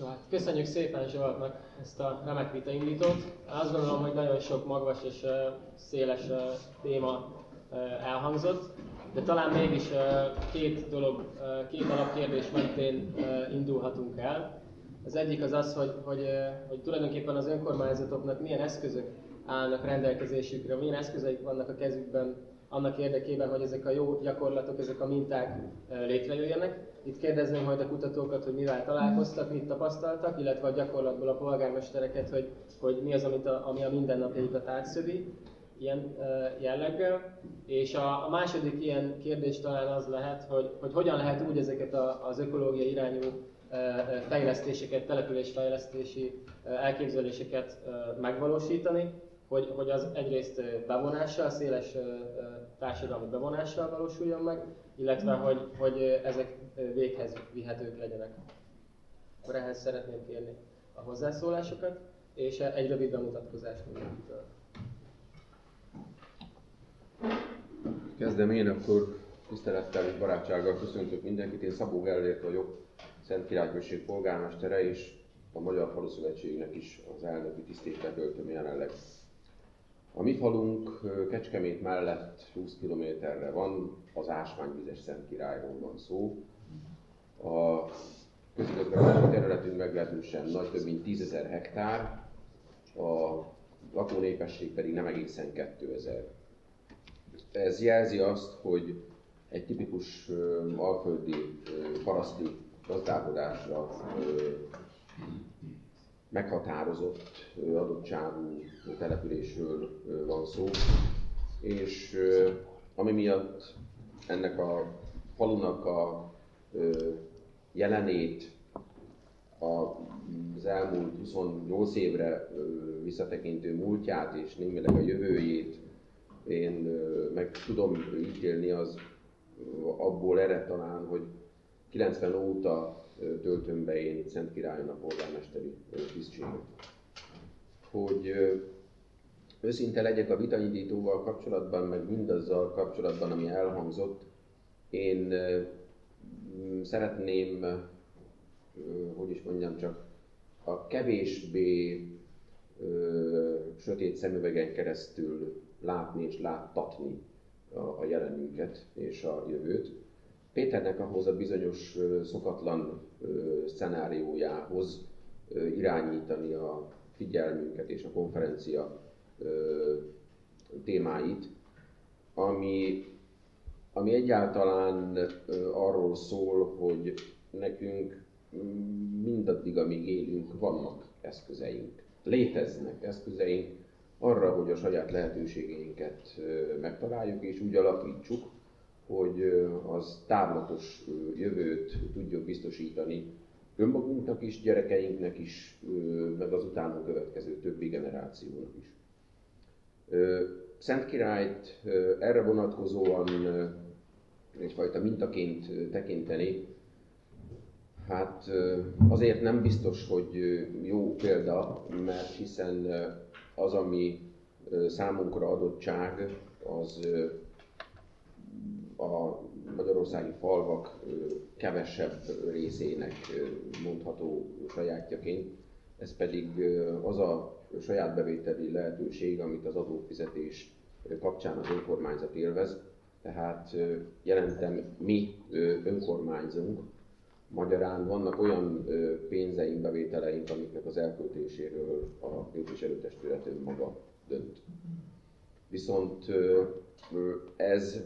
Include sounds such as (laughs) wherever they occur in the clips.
Jó, hát köszönjük szépen Zsoltnak ezt a remek vita indítót. Azt gondolom, hogy nagyon sok magvas és széles téma elhangzott, de talán mégis két dolog, két alapkérdés mentén indulhatunk el. Az egyik az az, hogy, hogy, hogy tulajdonképpen az önkormányzatoknak milyen eszközök állnak rendelkezésükre, milyen eszközeik vannak a kezükben annak érdekében, hogy ezek a jó gyakorlatok, ezek a minták létrejöjjenek. Itt kérdezném majd a kutatókat, hogy mivel találkoztak, mit tapasztaltak, illetve a gyakorlatból a polgármestereket, hogy, hogy mi az, amit a, ami a mindennapjaikat átszövi ilyen jelleggel. És a, a második ilyen kérdés talán az lehet, hogy, hogy hogyan lehet úgy ezeket a, az ökológiai irányú fejlesztéseket, településfejlesztési elképzeléseket megvalósítani, hogy, hogy az egyrészt bevonással, széles társadalmi bevonással valósuljon meg, illetve hogy, hogy ezek véghez vihetők legyenek. Akkor ehhez szeretném kérni a hozzászólásokat, és egy rövid bemutatkozást mindenkitől. Kezdem én, akkor tisztelettel és barátsággal köszöntök mindenkit. Én Szabó Gellért vagyok, Szent Királyközség polgármestere, és a Magyar Falu Szövetségnek is az elnöki tisztét töltöm jelenleg. A mi falunk Kecskemét mellett 20 kilométerre van, az ásványvizes Szent Királyról van szó. A közigazgatási területünk meglehetősen nagy, több mint 10 hektár, a lakónépesség pedig nem egészen 2000. Ez jelzi azt, hogy egy tipikus alföldi paraszti gazdálkodásra meghatározott adottságú településről van szó, és ami miatt ennek a falunak a jelenét az elmúlt 28 évre visszatekintő múltját és némileg a jövőjét én meg tudom ítélni, az abból ered talán, hogy 90 óta töltöm be én Szent Királyon a polgármesteri tisztséget. Hogy őszinte legyek a vitaindítóval kapcsolatban, meg mindazzal kapcsolatban, ami elhangzott, én szeretném, hogy is mondjam csak, a kevésbé sötét szemüvegen keresztül látni és láttatni a, a jelenünket és a jövőt. Péternek ahhoz a bizonyos szokatlan szenáriójához irányítani a figyelmünket és a konferencia témáit, ami, ami egyáltalán arról szól, hogy nekünk mindaddig, amíg élünk, vannak eszközeink. Léteznek eszközeink arra, hogy a saját lehetőségeinket megtaláljuk és úgy alakítsuk, hogy az távlatos jövőt tudjuk biztosítani önmagunknak is, gyerekeinknek is, meg az utánunk következő többi generációnak is. Szent Királyt erre vonatkozóan egyfajta mintaként tekinteni, hát azért nem biztos, hogy jó példa, mert hiszen az, ami számunkra adottság, az a magyarországi falvak kevesebb részének mondható sajátjaként. Ez pedig az a saját bevételi lehetőség, amit az adófizetés kapcsán az önkormányzat élvez. Tehát jelentem mi önkormányzunk, magyarán vannak olyan pénzeink, bevételeink, amiknek az elköltéséről a képviselőtestület maga dönt. Viszont ez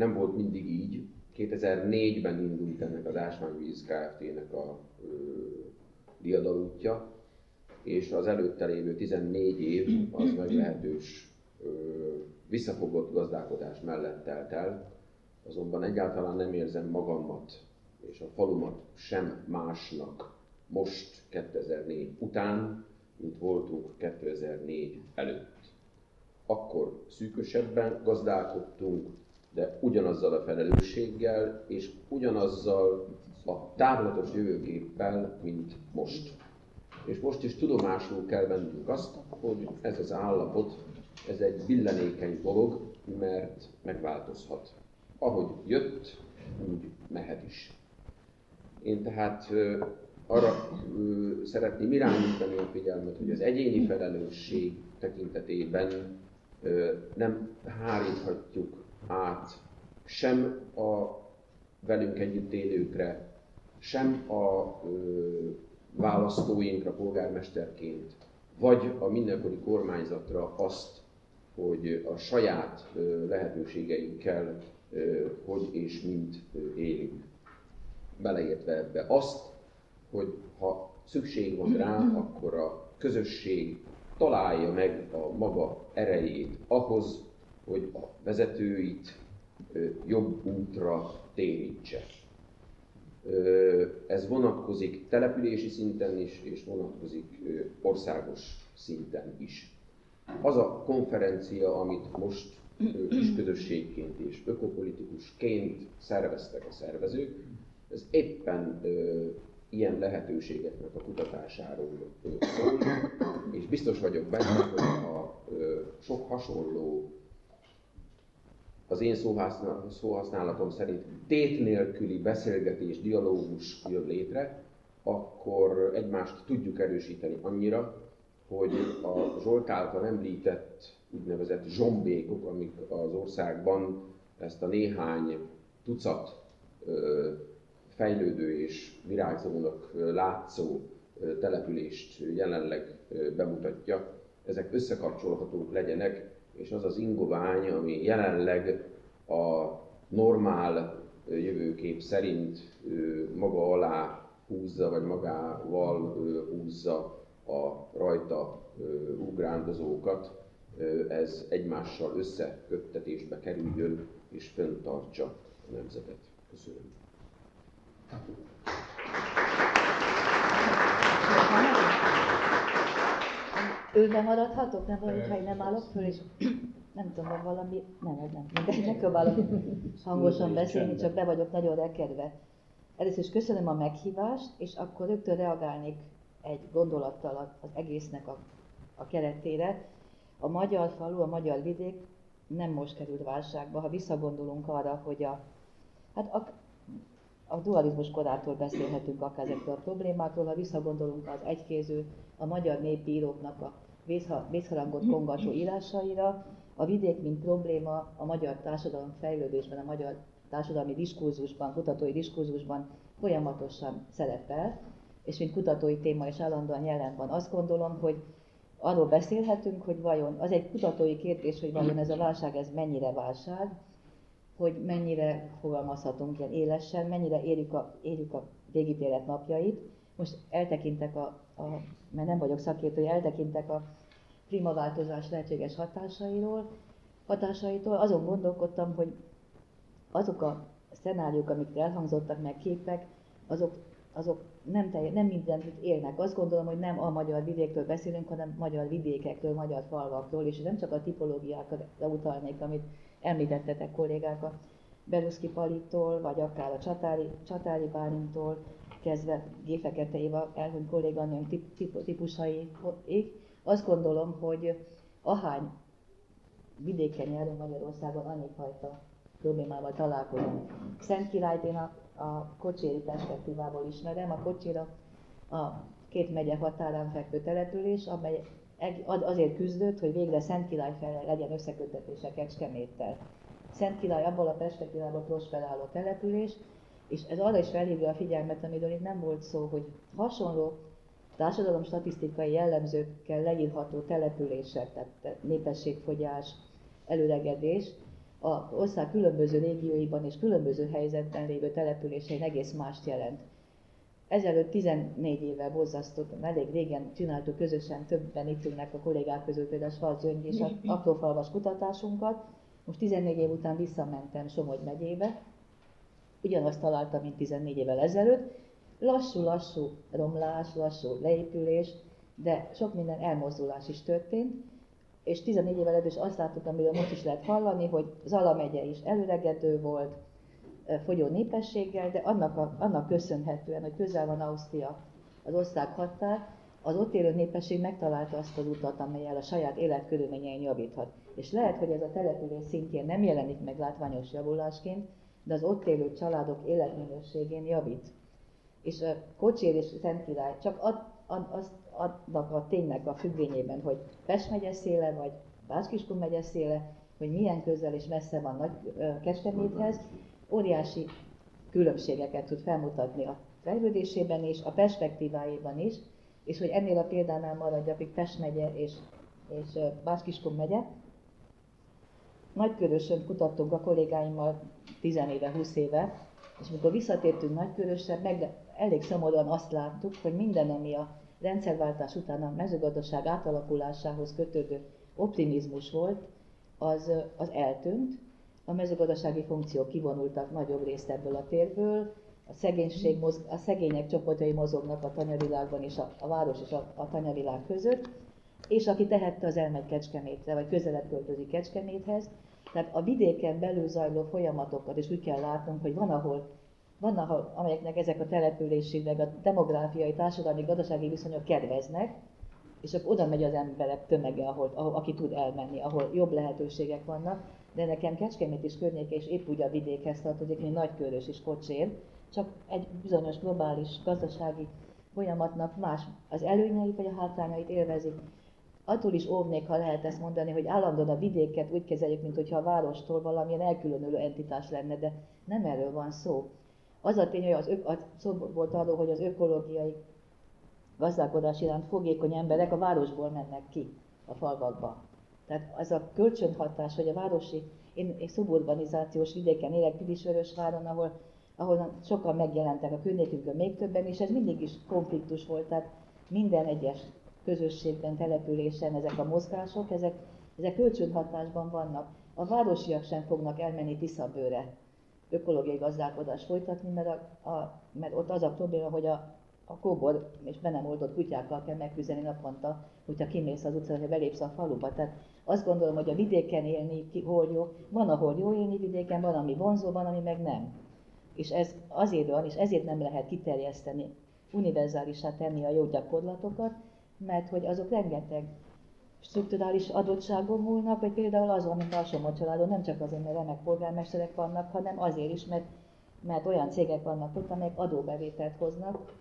nem volt mindig így. 2004-ben indult ennek az Ásványvíz Kft-nek a ö, diadalútja, és az előtte lévő 14 év az meglehetős ö, visszafogott gazdálkodás mellett telt el, azonban egyáltalán nem érzem magamat és a falumat sem másnak most 2004 után, mint voltunk 2004 előtt. Akkor szűkösebben gazdálkodtunk, de ugyanazzal a felelősséggel és ugyanazzal a távlatos jövőképpel, mint most. És most is tudomásul kell vennünk azt, hogy ez az állapot, ez egy billenékeny dolog, mert megváltozhat. Ahogy jött, úgy mehet is. Én tehát arra szeretném irányítani a figyelmet, hogy az egyéni felelősség tekintetében nem háríthatjuk át sem a velünk együtt élőkre, sem a ö, választóinkra polgármesterként, vagy a mindenkori kormányzatra azt, hogy a saját ö, lehetőségeinkkel ö, hogy és mint élünk. Beleértve ebbe azt, hogy ha szükség van rá, akkor a közösség találja meg a maga erejét ahhoz, hogy a vezetőit jobb útra térítse. Ez vonatkozik települési szinten is, és vonatkozik országos szinten is. Az a konferencia, amit most kis közösségként és ökopolitikusként szerveztek a szervezők, ez éppen ilyen lehetőségeknek a kutatásáról szól, és biztos vagyok benne, hogy a sok hasonló, az én szóhasználatom szerint tét nélküli beszélgetés, dialógus jön létre, akkor egymást tudjuk erősíteni annyira, hogy a Zsolt által említett úgynevezett zsombékok, amik az országban ezt a néhány tucat fejlődő és virágzónak látszó települést jelenleg bemutatja, ezek összekapcsolhatók legyenek, és az az ingovány, ami jelenleg a normál jövőkép szerint maga alá húzza, vagy magával húzza a rajta ugrándozókat, ez egymással összeköttetésbe kerüljön és fenntartsa a nemzetet. Köszönöm. Ülve maradhatok? Nem vagy, ha én nem állok föl, és (clears throat) nem tudom, van valami, nem, ez nem, mindegy, ne próbálok hangosan beszélni, csak be vagyok nagyon rekedve. Először is köszönöm a meghívást, és akkor rögtön reagálnék egy gondolattal az egésznek a, a keretére. A magyar falu, a magyar vidék nem most került válságba, ha visszagondolunk arra, hogy a, hát a, a dualizmus korától beszélhetünk akár ezekről a problémákról, ha visszagondolunk az egykéző, a magyar népíróknak a vészharangot kongató írásaira, a vidék, mint probléma a magyar társadalom fejlődésben, a magyar társadalmi diskurzusban, kutatói diskurzusban folyamatosan szerepel, és mint kutatói téma is állandóan jelen van. Azt gondolom, hogy arról beszélhetünk, hogy vajon, az egy kutatói kérdés, hogy vajon ez a válság, ez mennyire válság, hogy mennyire fogalmazhatunk ilyen élesen, mennyire érjük a, érjük a végítélet napjait. Most eltekintek, a, a, mert nem vagyok szakértő, eltekintek a klímaváltozás lehetséges hatásairól, hatásaitól, azon gondolkodtam, hogy azok a szenáriók, amik elhangzottak, meg képek, azok, azok nem, telj, nem mindenütt élnek. Azt gondolom, hogy nem a magyar vidékről beszélünk, hanem magyar vidékekről, magyar falvakról, és nem csak a tipológiákra utalnék, amit említettetek kollégák a Beruszki Palitól, vagy akár a Csatári, Csatári Bálintól, kezdve Géfekete Éva tip, tip, típusaiig. Azt gondolom, hogy ahány vidéken járunk Magyarországon, annyi fajta problémával találkozunk. Szent Királyt én a, a kocséri perspektívából ismerem. A kocsira a két megye határán fekvő település, amely azért küzdött, hogy végre Szent Király felé legyen összekötetése Kecskeméttel. Szent Király abból a perspektívából prosperáló település, és ez arra is felhívja a figyelmet, amiről itt nem volt szó, hogy hasonló társadalom statisztikai jellemzőkkel leírható települések, tehát népességfogyás, előregedés, a ország különböző régióiban és különböző helyzetben lévő településein egész mást jelent. Ezelőtt 14 évvel borzasztott, elég régen csináltuk közösen, többen itt ülnek a kollégák közül, például Svarc Gyöngy és a aprófalvas kutatásunkat. Most 14 év után visszamentem Somogy megyébe, ugyanazt találtam, mint 14 évvel ezelőtt. Lassú-lassú romlás, lassú leépülés, de sok minden elmozdulás is történt, és 14 évvel ezelőtt azt láttuk, amiről most is lehet hallani, hogy Zala megye is előregedő volt, fogyó népességgel, de annak, a, annak köszönhetően, hogy közel van Ausztria az ország határ, az ott élő népesség megtalálta azt az utat, amelyel a saját életkörülményein javíthat. És lehet, hogy ez a település szintjén nem jelenik meg látványos javulásként, de az ott élő családok életminőségén javít. és a Kocsér és Szent Király csak ad, ad, azt adnak a ténynek a függvényében, hogy Pest megye széle, vagy Bácskiskun megye széle, hogy milyen közel és messze van Nagy Kecskeméthez, óriási különbségeket tud felmutatni a fejlődésében is, a perspektívájában is, és hogy ennél a példánál maradjak, hogy Pest megye és, és Bácskiskun megye. Nagykörösön kutattunk a kollégáimmal 10 éve, 20 éve, és amikor visszatértünk Nagykörösre, meg elég szomorúan azt láttuk, hogy minden, ami a rendszerváltás után a mezőgazdaság átalakulásához kötődő optimizmus volt, az, az eltűnt, a mezőgazdasági funkciók kivonultak nagyobb részt ebből a térből, a, szegénység, a szegények csoportjai mozognak a tanyavilágban és a, a város és a, a tanyavilág között, és aki tehette, az elmegy Kecskemétre, vagy közelebb költözik Kecskeméthez. Tehát a vidéken belül zajló folyamatokat is úgy kell látnunk, hogy van, ahol van, ahol, amelyeknek ezek a települési, meg a demográfiai, társadalmi, gazdasági viszonyok kedveznek, és akkor oda megy az emberek tömege, ahol, ahol, aki tud elmenni, ahol jobb lehetőségek vannak. De nekem Kecskemét is környéke, és épp úgy a vidékhez tartozik, mint Nagykörös és Kocsér, csak egy bizonyos globális gazdasági folyamatnak más az előnyeit vagy a hátrányait élvezik. Attól is óvnék, ha lehet ezt mondani, hogy állandóan a vidéket úgy kezeljük, mintha a várostól valamilyen elkülönülő entitás lenne, de nem erről van szó. Az a tény, hogy az, az szó volt arról, hogy az ökológiai gazdálkodás iránt fogékony emberek a városból mennek ki a falvakba. Tehát az a kölcsönhatás, hogy a városi, én, én szuburbanizációs vidéken élek, Pilisvörösváron, ahol, ahol sokan megjelentek a környékünkön még többen, és ez mindig is konfliktus volt, tehát minden egyes közösségben, településen ezek a mozgások, ezek, ezek kölcsönhatásban vannak. A városiak sem fognak elmenni Tiszabőre ökológiai gazdálkodást folytatni, mert, a, a, mert ott az a probléma, hogy a, a kóbor és be nem oldott kutyákkal kell megküzdeni naponta, hogyha kimész az utcára, hogy belépsz a faluba. Tehát azt gondolom, hogy a vidéken élni ki, hol jó, van, ahol jó élni vidéken, van, ami vonzó, van, ami meg nem. És ez azért van, és ezért nem lehet kiterjeszteni, univerzálisá tenni a jó gyakorlatokat, mert hogy azok rengeteg strukturális adottságon múlnak, vagy például azon, mint a Somor családon, nem csak azért, mert remek polgármesterek vannak, hanem azért is, mert, mert olyan cégek vannak ott, amelyek adóbevételt hoznak,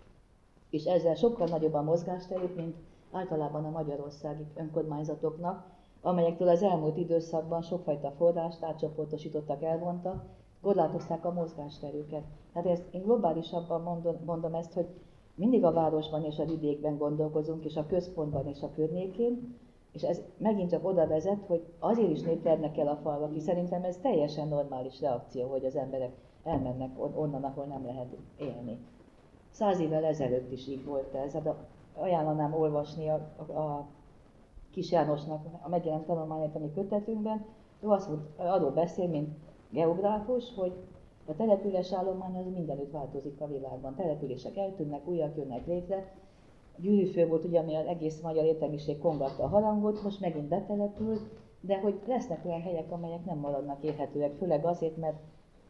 és ezzel sokkal nagyobb a mozgásterük, mint általában a magyarországi önkormányzatoknak, amelyektől az elmúlt időszakban sokfajta forrást átcsoportosítottak, elvontak, korlátozták a mozgásterüket. Tehát ezt én globálisabban mondom, mondom ezt, hogy mindig a városban és a vidékben gondolkozunk, és a központban és a környékén, és ez megint csak oda vezet, hogy azért is népternek el a falvak, és szerintem ez teljesen normális reakció, hogy az emberek elmennek onnan, ahol nem lehet élni. Száz évvel ezelőtt is így volt ez. Hát ajánlanám olvasni a, a, a Kis Jánosnak a megjelent tanulmányát a mi kötetünkben. Ő azt mondta, arról beszél, mint geográfus, hogy a település állomány az mindenütt változik a világban. Települések eltűnnek, újak jönnek létre. Gyűrűfő volt ugye, ami az egész magyar értelmiség kongatta a harangot, most megint betelepült, de hogy lesznek olyan helyek, amelyek nem maradnak érhetőek, főleg azért, mert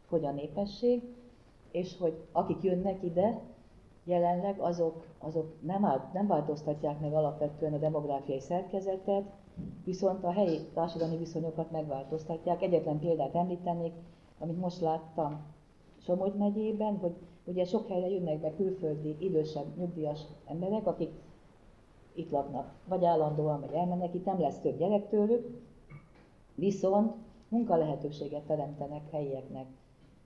hogy a népesség, és hogy akik jönnek ide, jelenleg azok, azok nem, áll, nem változtatják meg alapvetően a demográfiai szerkezetet, viszont a helyi társadalmi viszonyokat megváltoztatják. Egyetlen példát említenék, amit most láttam Somogy megyében, hogy ugye sok helyre jönnek be külföldi, idősebb, nyugdíjas emberek, akik itt laknak, vagy állandóan, vagy elmennek, itt nem lesz több gyerek tőlük, viszont munkalehetőséget teremtenek helyieknek.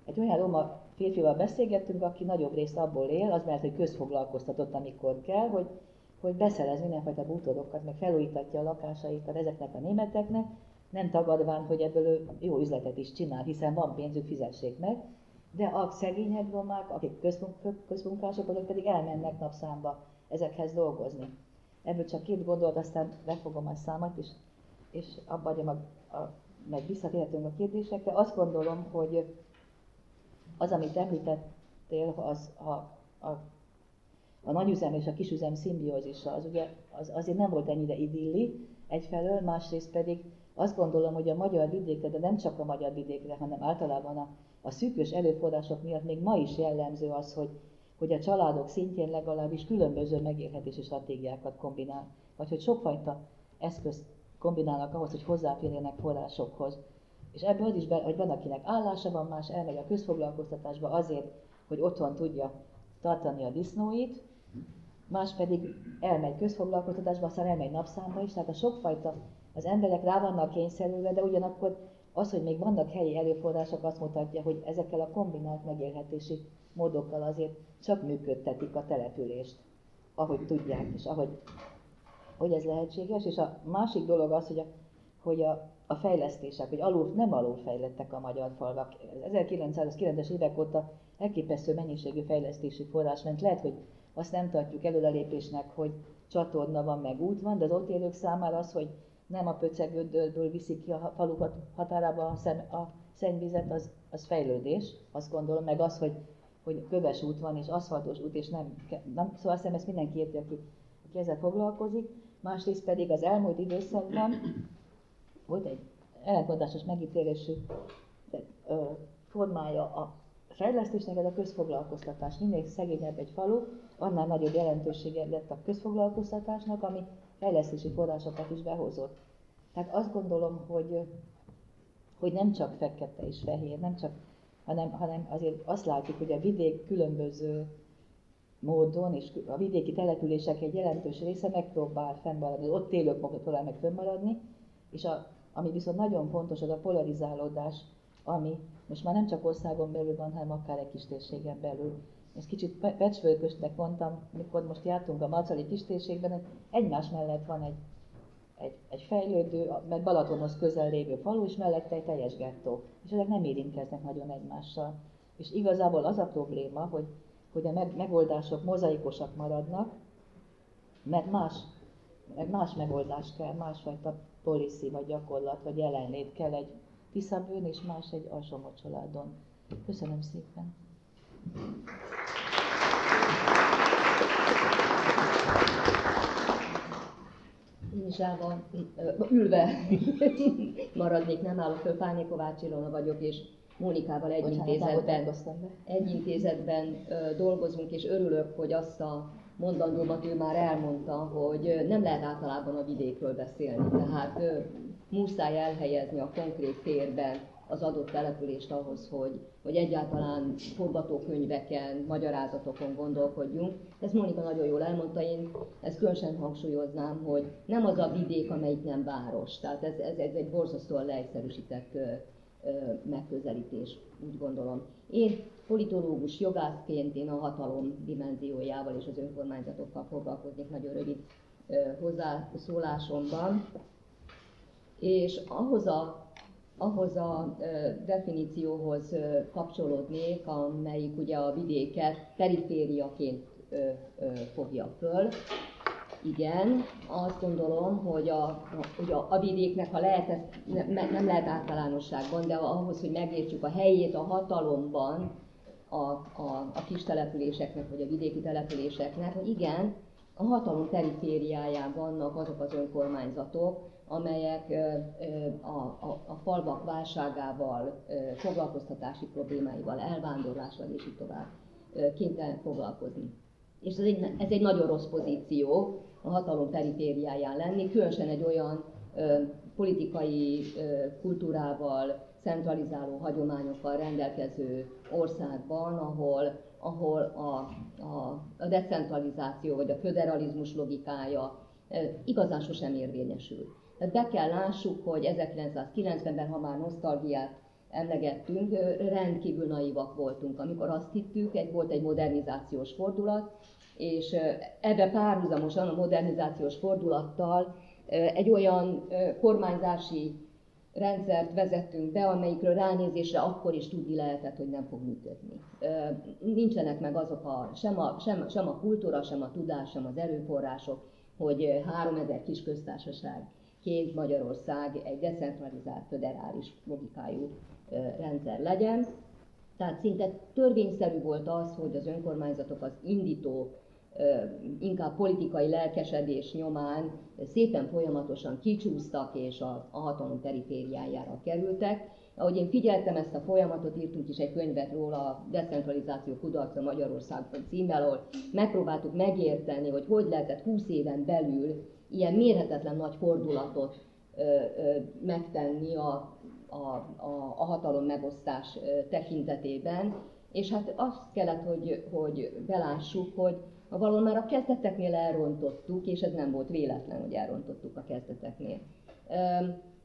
Egy olyan roma férfival beszélgettünk, aki nagyobb részt abból él, az mert, hogy közfoglalkoztatott, amikor kell, hogy, hogy beszerez mindenfajta bútorokat, meg felújítatja a lakásaikat ezeknek a németeknek, nem tagadván, hogy ebből jó üzletet is csinál, hiszen van pénzük, fizessék meg, de a szegényebb romák, akik közmunkások, azok pedig elmennek napszámba ezekhez dolgozni. Ebből csak két gondolat, aztán lefogom a számot, és, és abba adjam a, a, meg visszatérhetünk a kérdésekre. Azt gondolom, hogy az, amit említettél, az a, a, a nagyüzem és a kisüzem szimbiózisa, az ugye az, azért nem volt ennyire idilli egyfelől, másrészt pedig azt gondolom, hogy a magyar vidékre, de nem csak a magyar vidékre, hanem általában a, a szűkös erőforrások miatt még ma is jellemző az, hogy, hogy a családok szintjén legalábbis különböző megélhetési stratégiákat kombinál, vagy hogy sokfajta eszközt kombinálnak ahhoz, hogy hozzáférjenek forrásokhoz. És ebből az is, be, hogy van, akinek állása van, más elmegy a közfoglalkoztatásba azért, hogy otthon tudja tartani a disznóit, más pedig elmegy közfoglalkoztatásba, aztán elmegy napszámba is, tehát a sokfajta, az emberek rá vannak kényszerülve, de ugyanakkor az, hogy még vannak helyi erőforrások, azt mutatja, hogy ezekkel a kombinált megélhetési módokkal azért csak működtetik a települést, ahogy tudják, és ahogy hogy ez lehetséges. És a másik dolog az, hogy a, hogy a, a fejlesztések, hogy alul, nem alulfejlettek a magyar falvak. 1990-es évek óta elképesztő mennyiségű fejlesztési forrás ment. Lehet, hogy azt nem tartjuk előrelépésnek, hogy csatorna van, meg út van, de az ott élők számára az, hogy nem a pöcegődből viszik ki a falu határába a, szem, a szennyvizet, az, az fejlődés, azt gondolom, meg az, hogy, hogy köves út van, és aszfaltos út, és nem, nem szóval azt hiszem ezt mindenki érti, aki, aki ezzel foglalkozik. Másrészt pedig az elmúlt időszakban volt egy ellentmondásos megítélésű formája a fejlesztésnek, ez a közfoglalkoztatás. Minél szegényebb egy falu, annál nagyobb jelentősége lett a közfoglalkoztatásnak, ami fejlesztési forrásokat is behozott. Tehát azt gondolom, hogy, hogy nem csak fekete és fehér, nem csak, hanem, hanem azért azt látjuk, hogy a vidék különböző módon, és a vidéki települések egy jelentős része megpróbál fennmaradni, ott élők próbál meg fennmaradni, és a, ami viszont nagyon fontos, az a polarizálódás, ami most már nem csak országon belül van, hanem akár egy kis térségen belül. Ezt kicsit pecsvölkösnek mondtam, mikor most jártunk a Macali kistérségben, hogy egymás mellett van egy, egy, egy fejlődő, meg Balatonhoz közel lévő falu, és mellette egy teljes gettó. És ezek nem érintkeznek nagyon egymással. És igazából az a probléma, hogy, hogy a megoldások mozaikosak maradnak, mert más, meg más megoldás kell, másfajta policy, vagy gyakorlat, vagy jelenlét kell egy Tiszabőn és más egy alsómocsoládon. Köszönöm szépen! Állva, ülve (laughs) maradnék, nem állok föl, Pálné Kovács Ilona vagyok, és Mónikával egy Bocsánat, intézetben, egy intézetben dolgozunk, és örülök, hogy azt a mondandómat ő már elmondta, hogy nem lehet általában a vidékről beszélni. Tehát muszáj elhelyezni a konkrét térben az adott települést ahhoz, hogy, hogy egyáltalán forgatókönyveken, magyarázatokon gondolkodjunk. Ezt Monika nagyon jól elmondta, én ezt különösen hangsúlyoznám, hogy nem az a vidék, amelyik nem város. Tehát ez, ez, ez egy borzasztóan leegyszerűsített megközelítés, úgy gondolom. Én politológus jogászként én a hatalom dimenziójával és az önkormányzatokkal foglalkoznék nagyon rövid hozzászólásomban. És ahhoz a, ahhoz a definícióhoz kapcsolódnék, amelyik ugye a vidéket perifériaként fogja föl. Igen, azt gondolom, hogy a, hogy a, a vidéknek, ha lehet, ez ne, nem lehet általánosságban, de ahhoz, hogy megértsük a helyét a hatalomban, a, a, a kis településeknek, vagy a vidéki településeknek, hogy igen, a hatalom perifériáján vannak azok az önkormányzatok, amelyek a, a, a falvak válságával, foglalkoztatási problémáival, elvándorlással és így tovább kénytelen foglalkozni. És ez egy, ez egy nagyon rossz pozíció a hatalom perifériáján lenni, különösen egy olyan ö, politikai ö, kultúrával, centralizáló hagyományokkal rendelkező országban, ahol, ahol a, a, a decentralizáció vagy a föderalizmus logikája igazán sosem érvényesül. Be kell lássuk, hogy 1990-ben, ha már nosztalgiát emlegettünk, rendkívül naivak voltunk, amikor azt hittük, egy, volt egy modernizációs fordulat, és ebbe párhuzamosan a modernizációs fordulattal egy olyan kormányzási rendszert vezettünk be, amelyikről ránézésre akkor is tudni lehetett, hogy nem fog működni. Nincsenek meg azok a, sem, a, sem, sem a kultúra, sem a tudás, sem az erőforrások, hogy 3000 kis köztársaság ként Magyarország egy decentralizált, föderális logikájú rendszer legyen. Tehát szinte törvényszerű volt az, hogy az önkormányzatok az indító, inkább politikai lelkesedés nyomán szépen folyamatosan kicsúsztak és a, a hatalom perifériájára kerültek. Ahogy én figyeltem ezt a folyamatot, írtunk is egy könyvet róla, a Decentralizáció kudarca Magyarországon címmel, ahol megpróbáltuk megérteni, hogy hogy lehetett 20 éven belül ilyen mérhetetlen nagy fordulatot megtenni a, a, a, a hatalom megosztás tekintetében. és hát azt kellett, hogy, hogy belássuk, hogy a valóban már a kezdeteknél elrontottuk, és ez nem volt véletlen, hogy elrontottuk a kezdeteknél.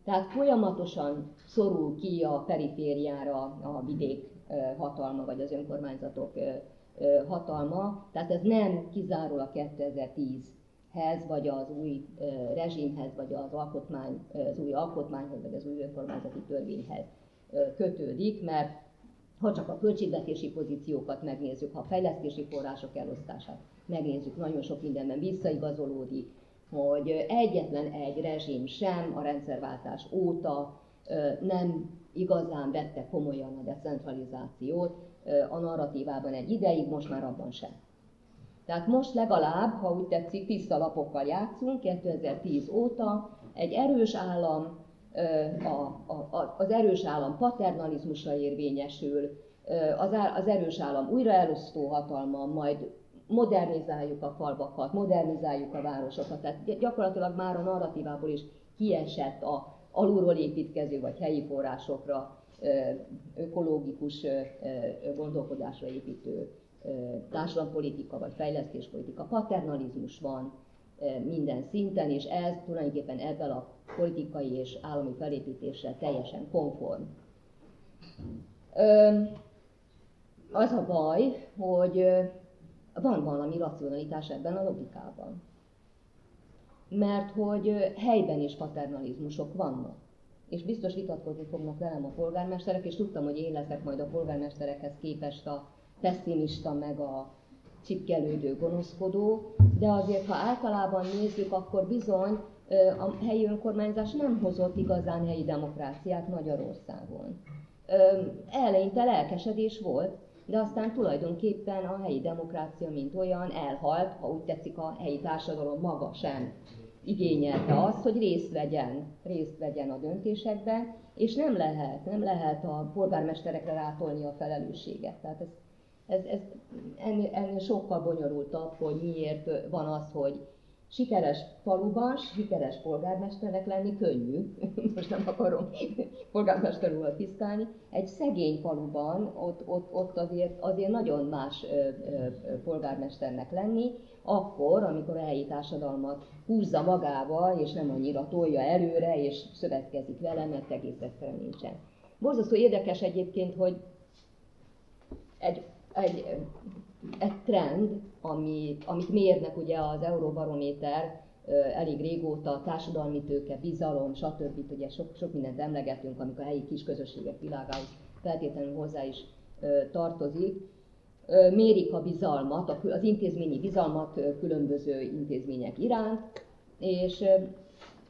Tehát folyamatosan szorul ki a perifériára a vidék hatalma, vagy az önkormányzatok hatalma, tehát ez nem kizárólag 2010-hez, vagy az új rezsimhez, vagy az, alkotmány, az új alkotmányhoz, vagy az új önkormányzati törvényhez kötődik, mert ha csak a költségvetési pozíciókat megnézzük, ha a fejlesztési források elosztását megnézzük, nagyon sok mindenben visszaigazolódik, hogy egyetlen egy rezsim sem a rendszerváltás óta nem igazán vette komolyan a decentralizációt a narratívában egy ideig, most már abban sem. Tehát most legalább, ha úgy tetszik, tiszta lapokkal játszunk, 2010 óta egy erős állam, a, a, az erős állam paternalizmusa érvényesül, az, az erős állam újraelosztó hatalma, majd modernizáljuk a falvakat, modernizáljuk a városokat. Tehát gyakorlatilag már a narratívából is kiesett a alulról építkező vagy helyi forrásokra, ökológikus gondolkodásra építő társadalompolitika vagy fejlesztéspolitika. Paternalizmus van minden szinten, és ez tulajdonképpen ebben a politikai és állami felépítéssel teljesen konform. Az a baj, hogy van valami racionalitás ebben a logikában. Mert hogy helyben is paternalizmusok vannak. És biztos vitatkozni fognak velem a polgármesterek, és tudtam, hogy én leszek majd a polgármesterekhez képest a pessimista, meg a csipkelődő, gonoszkodó, de azért, ha általában nézzük, akkor bizony a helyi önkormányzás nem hozott igazán helyi demokráciát Magyarországon. Eleinte lelkesedés volt, de aztán tulajdonképpen a helyi demokrácia, mint olyan, elhalt, ha úgy tetszik, a helyi társadalom maga sem igényelte azt, hogy részt vegyen, részt vegyen a döntésekben, és nem lehet, nem lehet a polgármesterekre rátolni a felelősséget. Tehát ez, ez, ez ennél, ennél sokkal bonyolultabb, hogy miért van az, hogy Sikeres faluban, sikeres polgármesternek lenni könnyű, (laughs) most nem akarom polgármester úrral egy szegény faluban ott, ott, ott azért, azért nagyon más ö, ö, polgármesternek lenni, akkor, amikor a helyi társadalmat húzza magával, és nem annyira tolja előre, és szövetkezik vele, mert egész egyszerűen nincsen. Borzasztó érdekes egyébként, hogy egy, egy egy trend, ami, amit mérnek ugye az Euróbarométer elég régóta, társadalmi tőke, bizalom, stb. Ugye sok, sok mindent emlegetünk, amikor a helyi kisközösségek világához feltétlenül hozzá is tartozik. Mérik a bizalmat, az intézményi bizalmat különböző intézmények iránt, és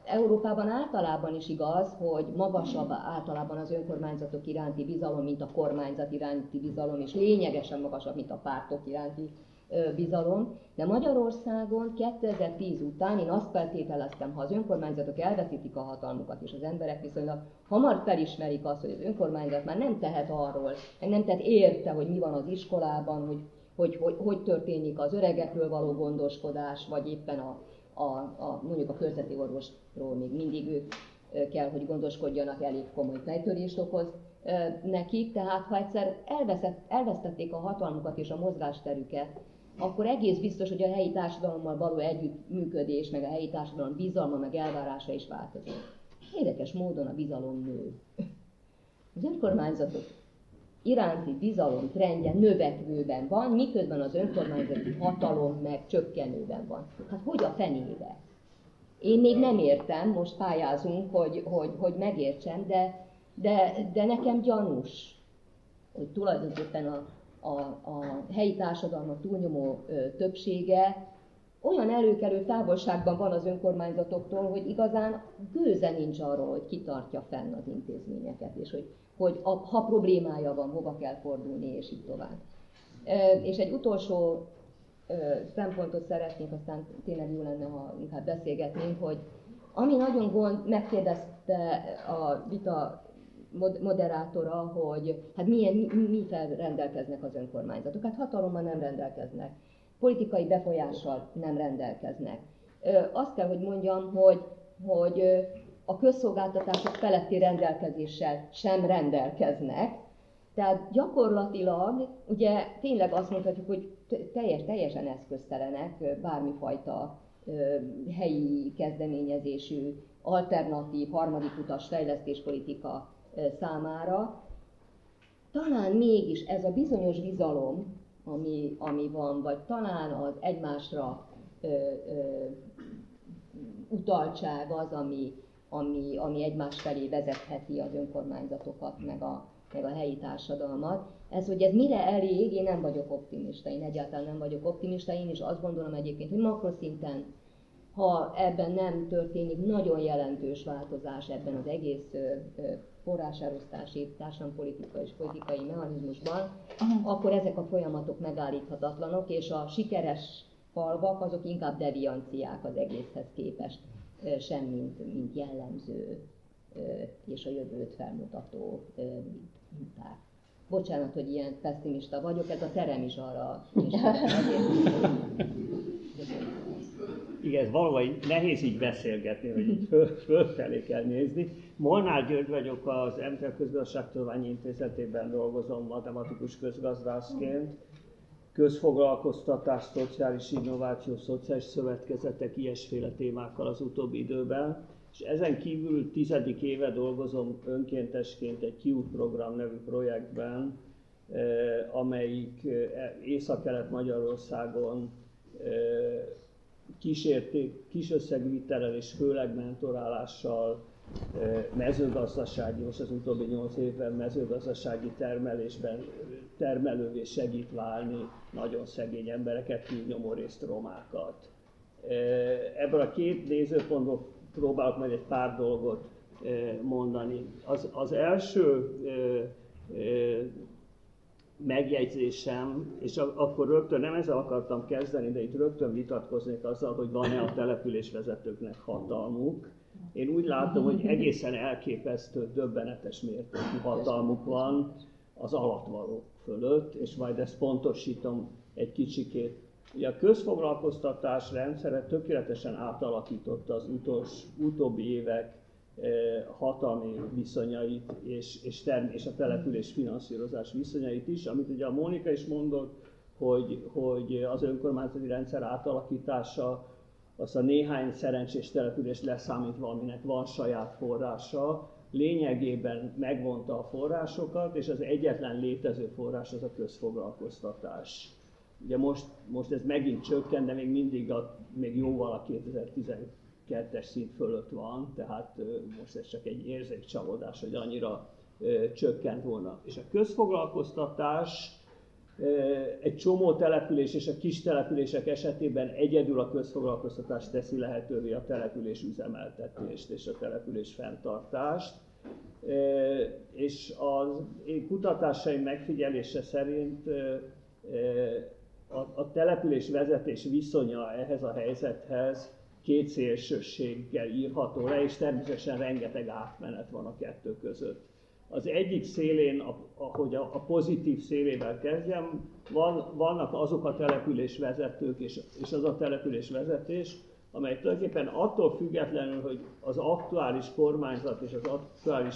Európában általában is igaz, hogy magasabb általában az önkormányzatok iránti bizalom, mint a kormányzat iránti bizalom, és lényegesen magasabb, mint a pártok iránti bizalom. De Magyarországon 2010 után én azt feltételeztem, ha az önkormányzatok elveszítik a hatalmukat, és az emberek viszonylag hamar felismerik azt, hogy az önkormányzat már nem tehet arról, meg nem tehet érte, hogy mi van az iskolában, hogy hogy, hogy, hogy történik az öregekről való gondoskodás, vagy éppen a, a, a, mondjuk a körzeti orvosról még mindig ők kell, hogy gondoskodjanak, elég komoly fejtörést okoz nekik, tehát ha egyszer elveszett, elvesztették a hatalmukat és a mozgásterüket, akkor egész biztos, hogy a helyi társadalommal való együttműködés, meg a helyi társadalom bizalma, meg elvárása is változik. Érdekes módon a bizalom nő. Az önkormányzatok iránti bizalom trendje növekvőben van, miközben az önkormányzati hatalom meg csökkenőben van. Hát hogy a fenébe? Én még nem értem, most pályázunk, hogy, hogy, hogy megértsem, de, de, de nekem gyanús, hogy tulajdonképpen a, a, a helyi társadalmak túlnyomó ö, többsége olyan előkelő távolságban van az önkormányzatoktól, hogy igazán gőze nincs arról, hogy kitartja fenn az intézményeket, és hogy hogy a, ha problémája van, hova kell fordulni, és így tovább. És egy utolsó szempontot szeretnék, aztán tényleg jó lenne, ha inkább beszélgetnénk, hogy ami nagyon gond, megkérdezte a vita moderátora, hogy hát milyen, mi, mi rendelkeznek az önkormányzatok. Hát hatalommal nem rendelkeznek, politikai befolyással nem rendelkeznek. Azt kell, hogy mondjam, hogy, hogy a közszolgáltatások feletti rendelkezéssel sem rendelkeznek. Tehát gyakorlatilag ugye tényleg azt mondhatjuk, hogy teljes, teljesen eszköztelenek bármifajta helyi kezdeményezésű, alternatív, harmadik utas fejlesztéspolitika számára. Talán mégis ez a bizonyos bizalom, ami, ami van, vagy talán az egymásra ö, ö, utaltság az, ami, ami, ami egymás felé vezetheti az önkormányzatokat, meg a, meg a helyi társadalmat. Ez, hogy ez mire elég, én nem vagyok optimista, én egyáltalán nem vagyok optimista, én is azt gondolom egyébként, hogy makroszinten, ha ebben nem történik nagyon jelentős változás ebben az egész forráselosztási, társadalompolitikai és politikai mechanizmusban, akkor ezek a folyamatok megállíthatatlanok, és a sikeres falvak azok inkább devianciák az egészhez képest, sem mint, mint jellemző és a jövőt felmutató minták. Bocsánat, hogy ilyen pessimista vagyok, ez a terem is arra (laughs) Igen, ez valahogy nehéz így beszélgetni, hogy így föl, fölfelé kell nézni. Molnár György vagyok, az MTL Közgazdaságtudományi Intézetében dolgozom matematikus közgazdászként. Közfoglalkoztatás, szociális innováció, szociális szövetkezetek, ilyesféle témákkal az utóbbi időben. És ezen kívül tizedik éve dolgozom önkéntesként egy Kiút program nevű projektben, eh, amelyik eh, Észak-Kelet-Magyarországon eh, kísérték, kis összegvitelel és főleg mentorálással mezőgazdasági, most az utóbbi nyolc évben mezőgazdasági termelésben termelővé segít válni nagyon szegény embereket, túlnyomórészt romákat. Ebből a két nézőpontból próbálok majd egy pár dolgot mondani. Az, az első megjegyzésem, és akkor rögtön nem ezzel akartam kezdeni, de itt rögtön vitatkoznék azzal, hogy van-e a településvezetőknek hatalmuk. Én úgy látom, hogy egészen elképesztő, döbbenetes mértékű hatalmuk van az alatvalók fölött, és majd ezt pontosítom egy kicsikét. Ugye a közfoglalkoztatás rendszere tökéletesen átalakította az utolsó, utóbbi évek hatalmi viszonyait és, és, term- és a település finanszírozás viszonyait is, amit ugye a Mónika is mondott, hogy, hogy az önkormányzati rendszer átalakítása az a néhány szerencsés település leszámítva, aminek van saját forrása, lényegében megvonta a forrásokat, és az egyetlen létező forrás az a közfoglalkoztatás. Ugye most, most ez megint csökken, de még mindig a, még jóval a 2012 kettes szint fölött van, tehát most ez csak egy érzékcsalódás, hogy annyira csökkent volna. És a közfoglalkoztatás egy csomó település és a kis települések esetében egyedül a közfoglalkoztatás teszi lehetővé a település üzemeltetést és a település fenntartást. És az én kutatásaim megfigyelése szerint a, a település vezetés viszonya ehhez a helyzethez két szélsőséggel írható le, és természetesen rengeteg átmenet van a kettő között. Az egyik szélén, ahogy a, a pozitív szélével kezdjem, van, vannak azok a település vezetők és, és az a település vezetés, amely tulajdonképpen attól függetlenül, hogy az aktuális kormányzat és az aktuális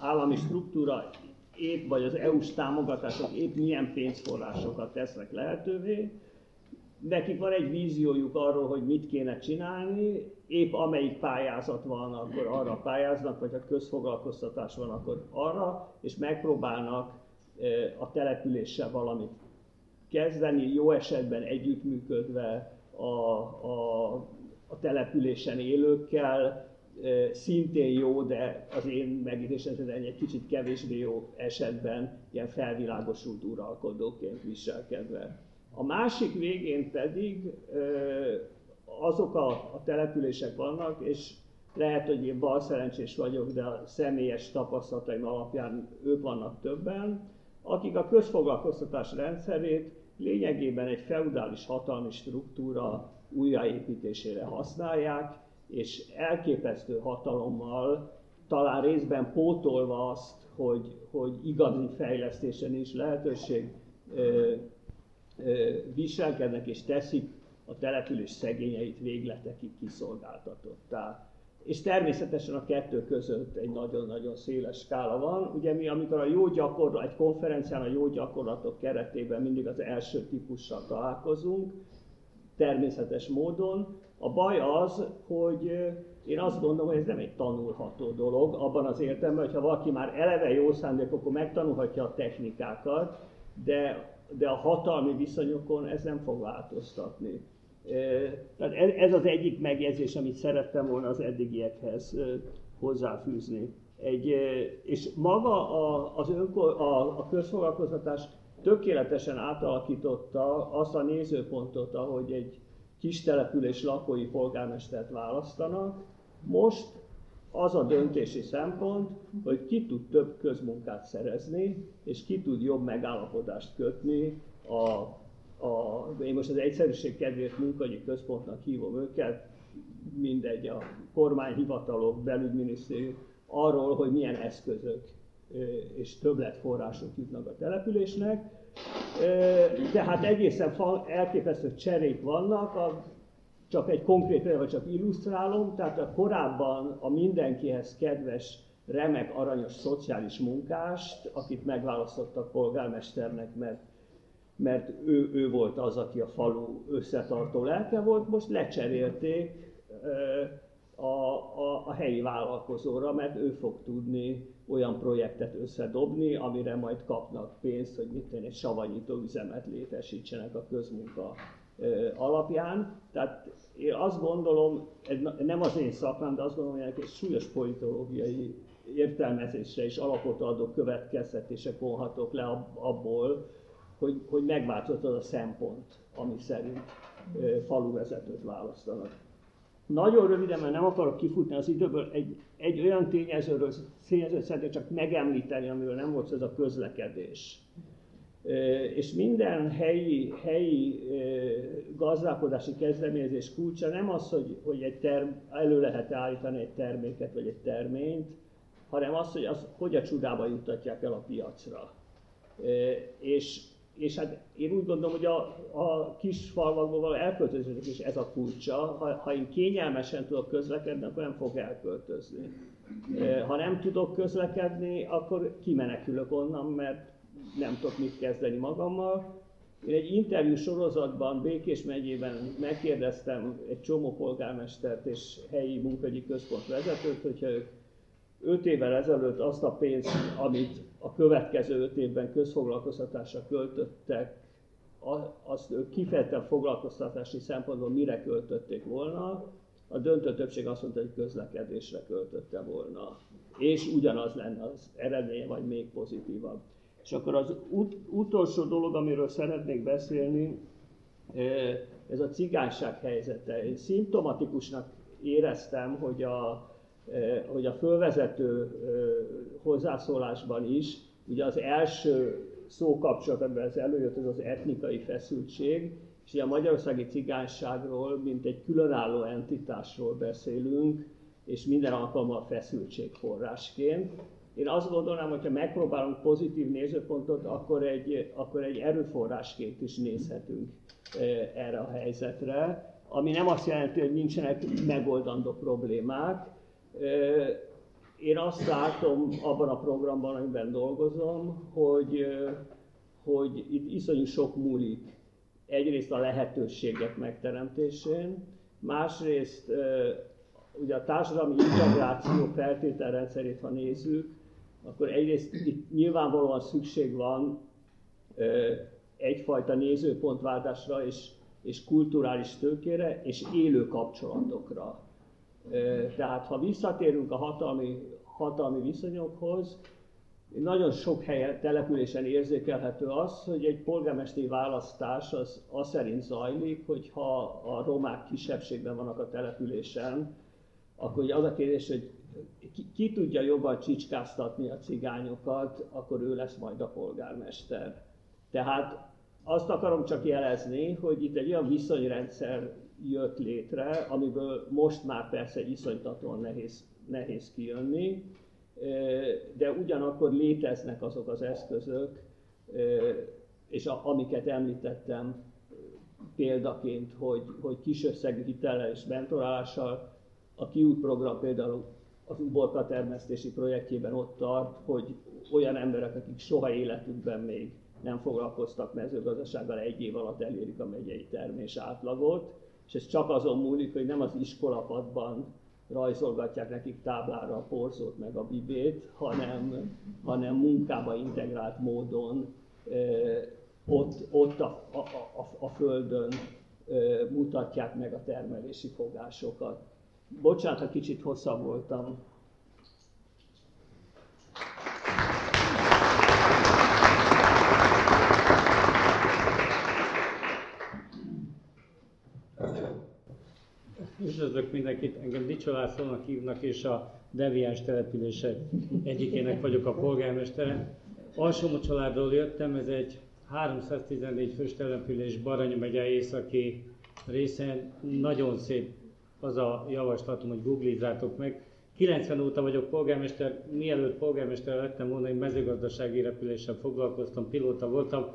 állami struktúra épp, vagy az EU-s támogatások épp milyen pénzforrásokat tesznek lehetővé, nekik van egy víziójuk arról, hogy mit kéne csinálni, épp amelyik pályázat van, akkor arra pályáznak, vagy ha közfoglalkoztatás van, akkor arra, és megpróbálnak a településsel valamit kezdeni, jó esetben együttműködve a, a, a településen élőkkel, szintén jó, de az én megítésem egy kicsit kevésbé jó esetben ilyen felvilágosult uralkodóként viselkedve. A másik végén pedig azok a, a települések vannak, és lehet, hogy én bal szerencsés vagyok, de a személyes tapasztalataim alapján ők vannak többen, akik a közfoglalkoztatás rendszerét lényegében egy feudális hatalmi struktúra újjáépítésére használják, és elképesztő hatalommal, talán részben pótolva azt, hogy, hogy igazi fejlesztésen is lehetőség, viselkednek és teszik a település szegényeit végletekig kiszolgáltatottá. és természetesen a kettő között egy nagyon-nagyon széles skála van. Ugye mi, amikor a jó gyakorlat, egy konferencián a jó gyakorlatok keretében mindig az első típussal találkozunk, természetes módon. A baj az, hogy én azt gondolom, hogy ez nem egy tanulható dolog, abban az értelemben, hogy ha valaki már eleve jó szándék, akkor megtanulhatja a technikákat, de, de a hatalmi viszonyokon ez nem fog változtatni. Tehát ez az egyik megjegyzés, amit szerettem volna az eddigiekhez hozzáfűzni. Egy, és maga az önkor, a, a közfoglalkoztatás tökéletesen átalakította azt a nézőpontot, ahogy egy kis település lakói polgármestert választanak. Most az a döntési szempont, hogy ki tud több közmunkát szerezni, és ki tud jobb megállapodást kötni a a, én most az egyszerűség kedvéért munkagyi központnak hívom őket, mindegy, a kormányhivatalok, belügyminisztérium, arról, hogy milyen eszközök és többletforrások jutnak a településnek. Tehát egészen elképesztő cserék vannak, a, csak egy konkrét például csak illusztrálom, tehát a korábban a mindenkihez kedves, remek, aranyos szociális munkást, akit megválasztottak polgármesternek, mert mert ő, ő volt az, aki a falu összetartó lelke volt, most lecserélték a, a, a helyi vállalkozóra, mert ő fog tudni olyan projektet összedobni, amire majd kapnak pénzt, hogy mit egy savanyító üzemet létesítsenek a közmunka alapján. Tehát én azt gondolom, nem az én szakmám, de azt gondolom, hogy egy súlyos politológiai értelmezésre és alapot adó következtetések vonhatók le abból, hogy, hogy megváltozott az a szempont, ami szerint faluvezetőt választanak. Nagyon röviden, mert nem akarok kifutni az időből, egy, egy olyan tényezőről, tényezőt szeretnék csak megemlíteni, amiről nem volt ez a közlekedés. És minden helyi, helyi gazdálkodási kezdeményezés kulcsa nem az, hogy, hogy egy term, elő lehet állítani egy terméket vagy egy terményt, hanem az, hogy az, hogy a csodába jutatják el a piacra. És és hát én úgy gondolom, hogy a, a kis falvakból való elköltözésnek is ez a kulcsa. Ha, ha én kényelmesen tudok közlekedni, akkor nem fog elköltözni. Ha nem tudok közlekedni, akkor kimenekülök onnan, mert nem tudok mit kezdeni magammal. Én egy interjú sorozatban Békés megyében megkérdeztem egy csomó polgármestert és helyi munkagyi központ vezetőt, hogyha ők 5 évvel ezelőtt azt a pénzt, amit a következő 5 évben közfoglalkoztatásra költöttek, azt ők kifejezetten foglalkoztatási szempontból mire költötték volna, a döntő többség azt mondta, hogy közlekedésre költötte volna. És ugyanaz lenne az eredménye, vagy még pozitívabb. És akkor az ut- utolsó dolog, amiről szeretnék beszélni, ez a cigányság helyzete. Én szimptomatikusnak éreztem, hogy a, hogy a fölvezető hozzászólásban is, ugye az első szókapcsolat, amiben ez előjött, ez az etnikai feszültség, és ugye a magyarországi cigányságról, mint egy különálló entitásról beszélünk, és minden alkalommal feszültségforrásként. Én azt gondolnám, hogyha megpróbálunk pozitív nézőpontot, akkor egy, akkor egy erőforrásként is nézhetünk erre a helyzetre, ami nem azt jelenti, hogy nincsenek megoldandó problémák, én azt látom abban a programban, amiben dolgozom, hogy, hogy itt iszonyú sok múlik. Egyrészt a lehetőségek megteremtésén, másrészt ugye a társadalmi integráció feltételrendszerét, ha nézzük, akkor egyrészt itt nyilvánvalóan szükség van egyfajta nézőpontváltásra és, és kulturális tőkére és élő kapcsolatokra. Tehát ha visszatérünk a hatalmi, hatalmi viszonyokhoz, nagyon sok helyen, településen érzékelhető az, hogy egy polgármesteri választás az, az szerint zajlik, hogy ha a romák kisebbségben vannak a településen, akkor az a kérdés, hogy ki, ki tudja jobban csicskáztatni a cigányokat, akkor ő lesz majd a polgármester. Tehát azt akarom csak jelezni, hogy itt egy olyan viszonyrendszer jött létre, amiből most már persze iszonytatóan nehéz, nehéz kijönni, de ugyanakkor léteznek azok az eszközök, és a, amiket említettem példaként, hogy, hogy kis összegű hitellel és mentorálással a kiút program például az uborka termesztési projektjében ott tart, hogy olyan emberek, akik soha életükben még nem foglalkoztak mezőgazdasággal, egy év alatt elérik a megyei termés átlagot, és ez csak azon múlik, hogy nem az iskolapadban rajzolgatják nekik táblára a porzót meg a bibét, hanem, hanem munkába integrált módon ott, ott a, a, a, a földön mutatják meg a termelési fogásokat. Bocsánat, ha kicsit hosszabb voltam. Üdvözlök mindenkit, engem Dicsa hívnak, és a deviáns települések egyikének vagyok a polgármestere. Alsómo családról jöttem, ez egy 314 fős település Baranya megye északi részen. Nagyon szép az a javaslatom, hogy googlizzátok meg. 90 óta vagyok polgármester, mielőtt polgármester lettem volna, én mezőgazdasági repüléssel foglalkoztam, pilóta voltam,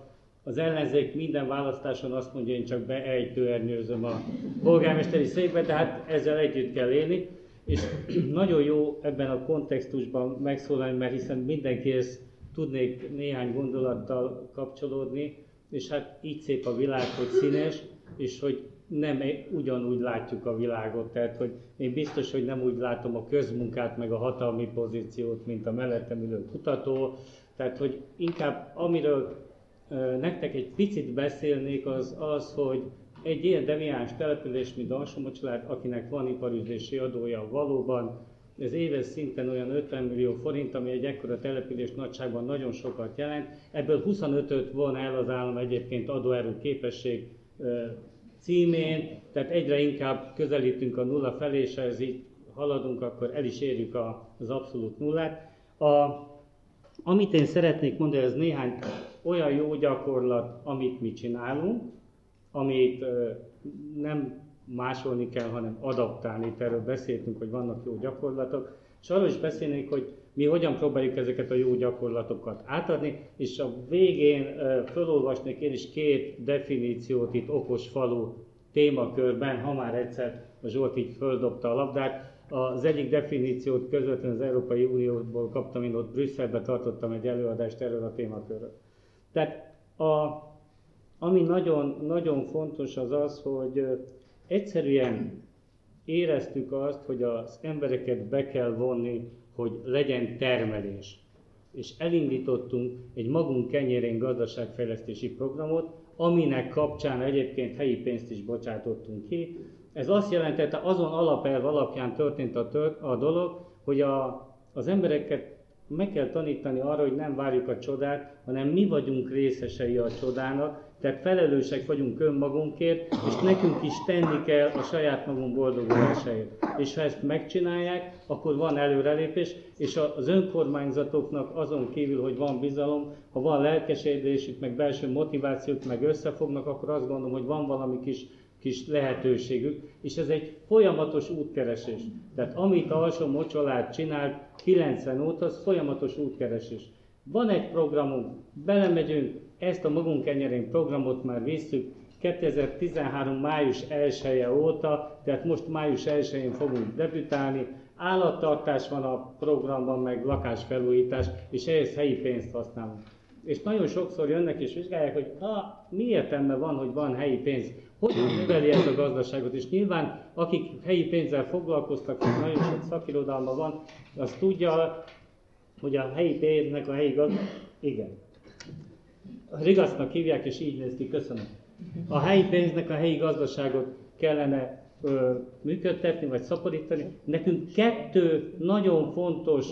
az ellenzék minden választáson azt mondja, én csak beejtőernyőzöm a polgármesteri székbe, de hát ezzel együtt kell élni. És (clears throat) nagyon jó ebben a kontextusban megszólalni, mert hiszen mindenkihez tudnék néhány gondolattal kapcsolódni, és hát így szép a világ, hogy színes, és hogy nem ugyanúgy látjuk a világot. Tehát, hogy én biztos, hogy nem úgy látom a közmunkát, meg a hatalmi pozíciót, mint a mellettem ülő kutató. Tehát, hogy inkább amiről nektek egy picit beszélnék, az az, hogy egy ilyen deviáns település, mint Alsomocsalád, akinek van iparüzési adója valóban, ez éves szinten olyan 50 millió forint, ami egy ekkora település nagyságban nagyon sokat jelent. Ebből 25-öt von el az állam egyébként adóerő képesség címén, tehát egyre inkább közelítünk a nulla felé, és ha ez így haladunk, akkor el is érjük az abszolút nullát. A, amit én szeretnék mondani, ez néhány olyan jó gyakorlat, amit mi csinálunk, amit nem másolni kell, hanem adaptálni. Itt erről beszéltünk, hogy vannak jó gyakorlatok. És arról is beszélnék, hogy mi hogyan próbáljuk ezeket a jó gyakorlatokat átadni, és a végén felolvasnék én is két definíciót itt okos falu témakörben, ha már egyszer a Zsolt így földobta a labdát. Az egyik definíciót közvetlenül az Európai Unióból kaptam, én ott Brüsszelbe tartottam egy előadást erről a témakörről. Tehát a, ami nagyon, nagyon fontos az az, hogy egyszerűen éreztük azt, hogy az embereket be kell vonni, hogy legyen termelés. És elindítottunk egy magunk kenyérén gazdaságfejlesztési programot, aminek kapcsán egyébként helyi pénzt is bocsátottunk ki. Ez azt jelentette, azon alapelv alapján történt a, tört, a dolog, hogy a, az embereket meg kell tanítani arra, hogy nem várjuk a csodát, hanem mi vagyunk részesei a csodának, tehát felelősek vagyunk önmagunkért, és nekünk is tenni kell a saját magunk boldogulásáért. És ha ezt megcsinálják, akkor van előrelépés, és az önkormányzatoknak azon kívül, hogy van bizalom, ha van lelkesedésük, meg belső motivációk, meg összefognak, akkor azt gondolom, hogy van valami kis kis lehetőségük, és ez egy folyamatos útkeresés. Tehát amit Alsó Mocsolád csinált 90 óta, az folyamatos útkeresés. Van egy programunk, belemegyünk, ezt a magunk enyerén programot már visszük 2013. május 1 -e óta, tehát most május 1-én fogunk debütálni. Állattartás van a programban, meg lakásfelújítás, és ehhez helyi pénzt használunk. És nagyon sokszor jönnek és vizsgálják, hogy ah, mi értelme van, hogy van helyi pénz. Hogy növeli ez a gazdaságot? És nyilván, akik helyi pénzzel foglalkoztak, hogy nagyon sok szakirodalma van, az tudja, hogy a helyi pénznek a helyi gazdaság... Igen. Rigasznak hívják, és így néz ki, köszönöm. A helyi pénznek a helyi gazdaságot kellene ö, működtetni, vagy szaporítani. Nekünk kettő nagyon fontos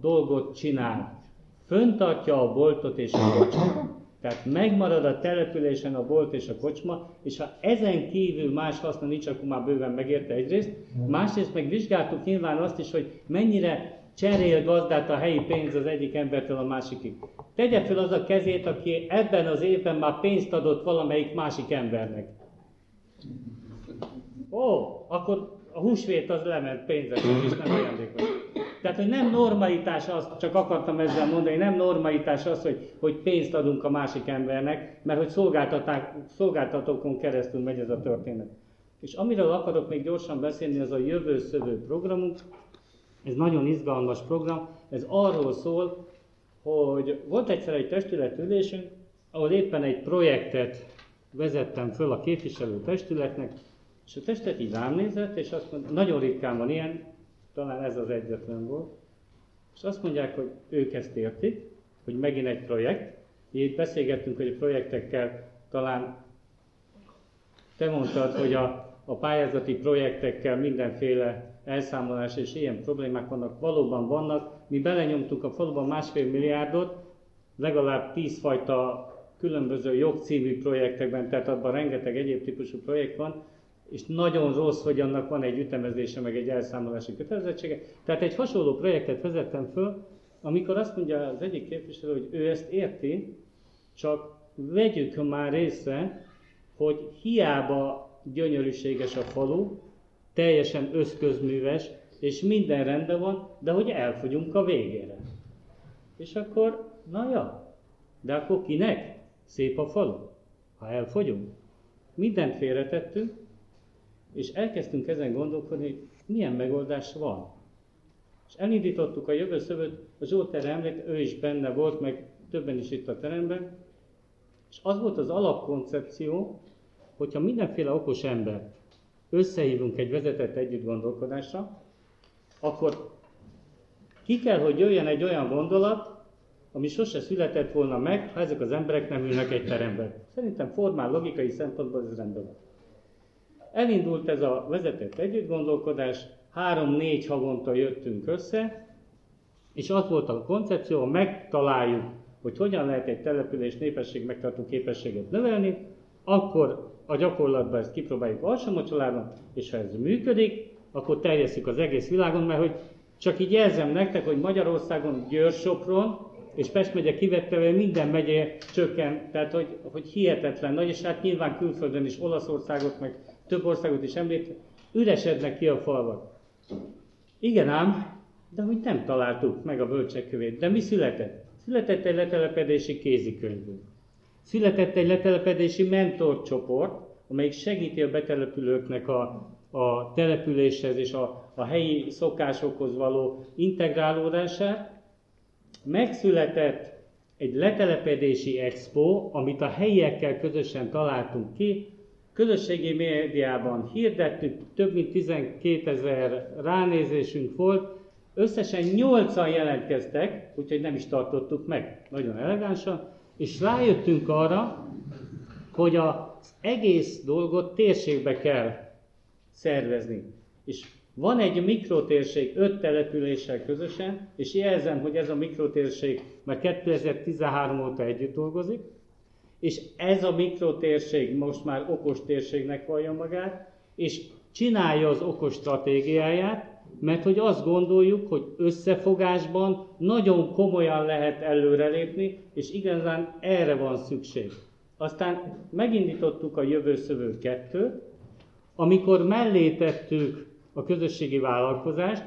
dolgot csinál. Föntartja a boltot és a kocsmát. Tehát megmarad a településen a bolt és a kocsma, és ha ezen kívül más haszna nincs, akkor már bőven megérte egyrészt. Másrészt meg vizsgáltuk nyilván azt is, hogy mennyire cserél gazdát a helyi pénz az egyik embertől a másikig. Tegye fel az a kezét, aki ebben az évben már pénzt adott valamelyik másik embernek. Ó, akkor a húsvét az lement pénzes, és nem ajándékos. Tehát, hogy nem normalitás az, csak akartam ezzel mondani, nem normalitás az, hogy, hogy pénzt adunk a másik embernek, mert hogy szolgáltatókon keresztül megy ez a történet. És amiről akarok még gyorsan beszélni, az a jövő szövő programunk. Ez nagyon izgalmas program. Ez arról szól, hogy volt egyszer egy testületülésünk, ahol éppen egy projektet vezettem föl a képviselő testületnek, és a testet így rám nézett, és azt mondta, nagyon ritkán van ilyen, talán ez az egyetlen volt, és azt mondják, hogy ők ezt értik, hogy megint egy projekt. Itt beszélgettünk, hogy a projektekkel talán te mondtad, hogy a, a pályázati projektekkel mindenféle elszámolás és ilyen problémák vannak, valóban vannak. Mi belenyomtunk a faluban másfél milliárdot, legalább tíz fajta különböző jogcímű projektekben, tehát abban rengeteg egyéb típusú projekt van, és nagyon rossz, hogy annak van egy ütemezése, meg egy elszámolási kötelezettsége. Tehát egy hasonló projektet vezettem föl, amikor azt mondja az egyik képviselő, hogy ő ezt érti, csak vegyük már részre, hogy hiába gyönyörűséges a falu, teljesen összközműves, és minden rendben van, de hogy elfogyunk a végére. És akkor, na ja, de akkor kinek? Szép a falu, ha elfogyunk. Mindent félretettünk, és elkezdtünk ezen gondolkodni, hogy milyen megoldás van. És elindítottuk a jövő szövőt, a Zsolt erre említ, ő is benne volt, meg többen is itt a teremben, és az volt az alapkoncepció, hogyha mindenféle okos ember összehívunk egy vezetett együtt gondolkodásra, akkor ki kell, hogy jöjjön egy olyan gondolat, ami sose született volna meg, ha ezek az emberek nem ülnek egy teremben. Szerintem formál, logikai szempontból ez rendben van. Elindult ez a vezetett együttgondolkodás, három-négy havonta jöttünk össze, és az volt a koncepció, megtaláljuk, hogy hogyan lehet egy település népesség megtartó képességet növelni, akkor a gyakorlatban ezt kipróbáljuk Alsamocsolában, és ha ez működik, akkor terjesszük az egész világon, mert hogy csak így jelzem nektek, hogy Magyarországon Győr-Sopron és Pest megye kivetve minden megye csökken, tehát hogy, hogy hihetetlen nagy, és hát nyilván külföldön is Olaszországot, meg több országot is említ, üresednek ki a falvak. Igen ám, de hogy nem találtuk meg a bölcsekkövét. De mi született? Született egy letelepedési kézikönyvünk. Született egy letelepedési mentorcsoport, amelyik segíti a betelepülőknek a, a településhez és a, a helyi szokásokhoz való integrálódását. Megszületett egy letelepedési expo, amit a helyiekkel közösen találtunk ki, közösségi médiában hirdettük, több mint 12 ezer ránézésünk volt, összesen 8-an jelentkeztek, úgyhogy nem is tartottuk meg, nagyon elegánsan, és rájöttünk arra, hogy az egész dolgot térségbe kell szervezni. És van egy mikrotérség öt településsel közösen, és jelzem, hogy ez a mikrotérség már 2013 óta együtt dolgozik, és ez a mikrotérség most már okos térségnek vallja magát, és csinálja az okos stratégiáját, mert hogy azt gondoljuk, hogy összefogásban nagyon komolyan lehet előrelépni, és igazán erre van szükség. Aztán megindítottuk a Jövő Szövő 2 amikor mellé tettük a közösségi vállalkozást,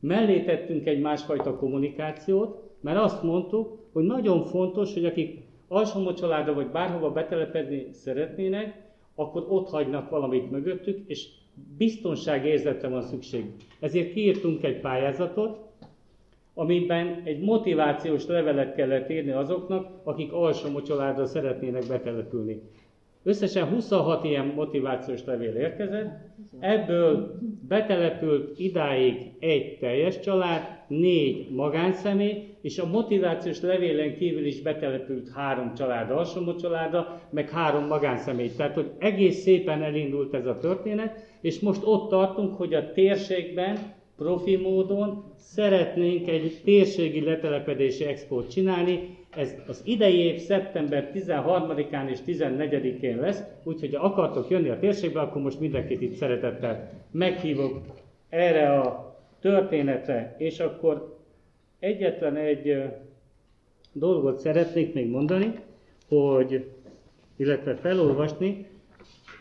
mellé tettünk egy másfajta kommunikációt, mert azt mondtuk, hogy nagyon fontos, hogy akik alsómó családra vagy bárhova betelepedni szeretnének, akkor ott hagynak valamit mögöttük, és biztonságérzetre van szükség. Ezért kiírtunk egy pályázatot, amiben egy motivációs levelet kellett írni azoknak, akik alsó családra szeretnének betelepülni. Összesen 26 ilyen motivációs levél érkezett, ebből betelepült idáig egy teljes család, négy magánszemély, és a motivációs levélen kívül is betelepült három család alsomó családa, meg három magánszemély. Tehát, hogy egész szépen elindult ez a történet, és most ott tartunk, hogy a térségben profi módon szeretnénk egy térségi letelepedési expót csinálni, ez az idei év szeptember 13-án és 14-én lesz, úgyhogy ha akartok jönni a térségbe, akkor most mindenkit itt szeretettel meghívok erre a történetre, és akkor egyetlen egy dolgot szeretnék még mondani, hogy, illetve felolvasni,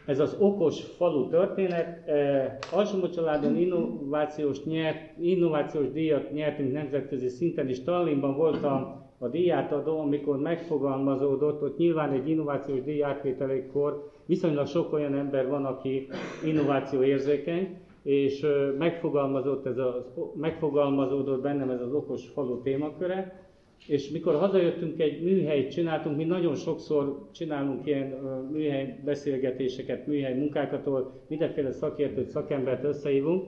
ez az okos falu történet. E, Alsomó családon innovációs, nyert, innovációs díjat nyertünk nemzetközi szinten, és Tallinnban volt a díjátadó, amikor megfogalmazódott, ott nyilván egy innovációs díjátvételekor viszonylag sok olyan ember van, aki innováció érzékeny, és megfogalmazott ez a, megfogalmazódott bennem ez az okos falu témaköre, és mikor hazajöttünk, egy műhelyt csináltunk, mi nagyon sokszor csinálunk ilyen műhely beszélgetéseket, műhely munkákat, ahol mindenféle szakértőt, szakembert összehívunk,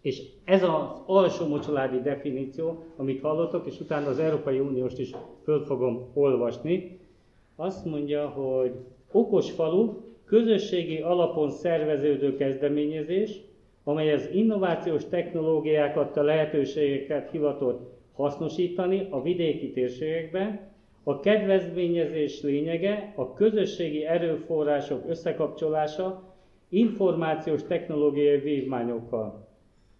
és ez az alsó mocsoládi definíció, amit hallottok, és utána az Európai Unióst is föl fogom olvasni, azt mondja, hogy okos falu, közösségi alapon szerveződő kezdeményezés, amely az innovációs technológiákat, a lehetőségeket hivatott hasznosítani a vidéki térségekben. A kedvezményezés lényege a közösségi erőforrások összekapcsolása információs technológiai vívmányokkal.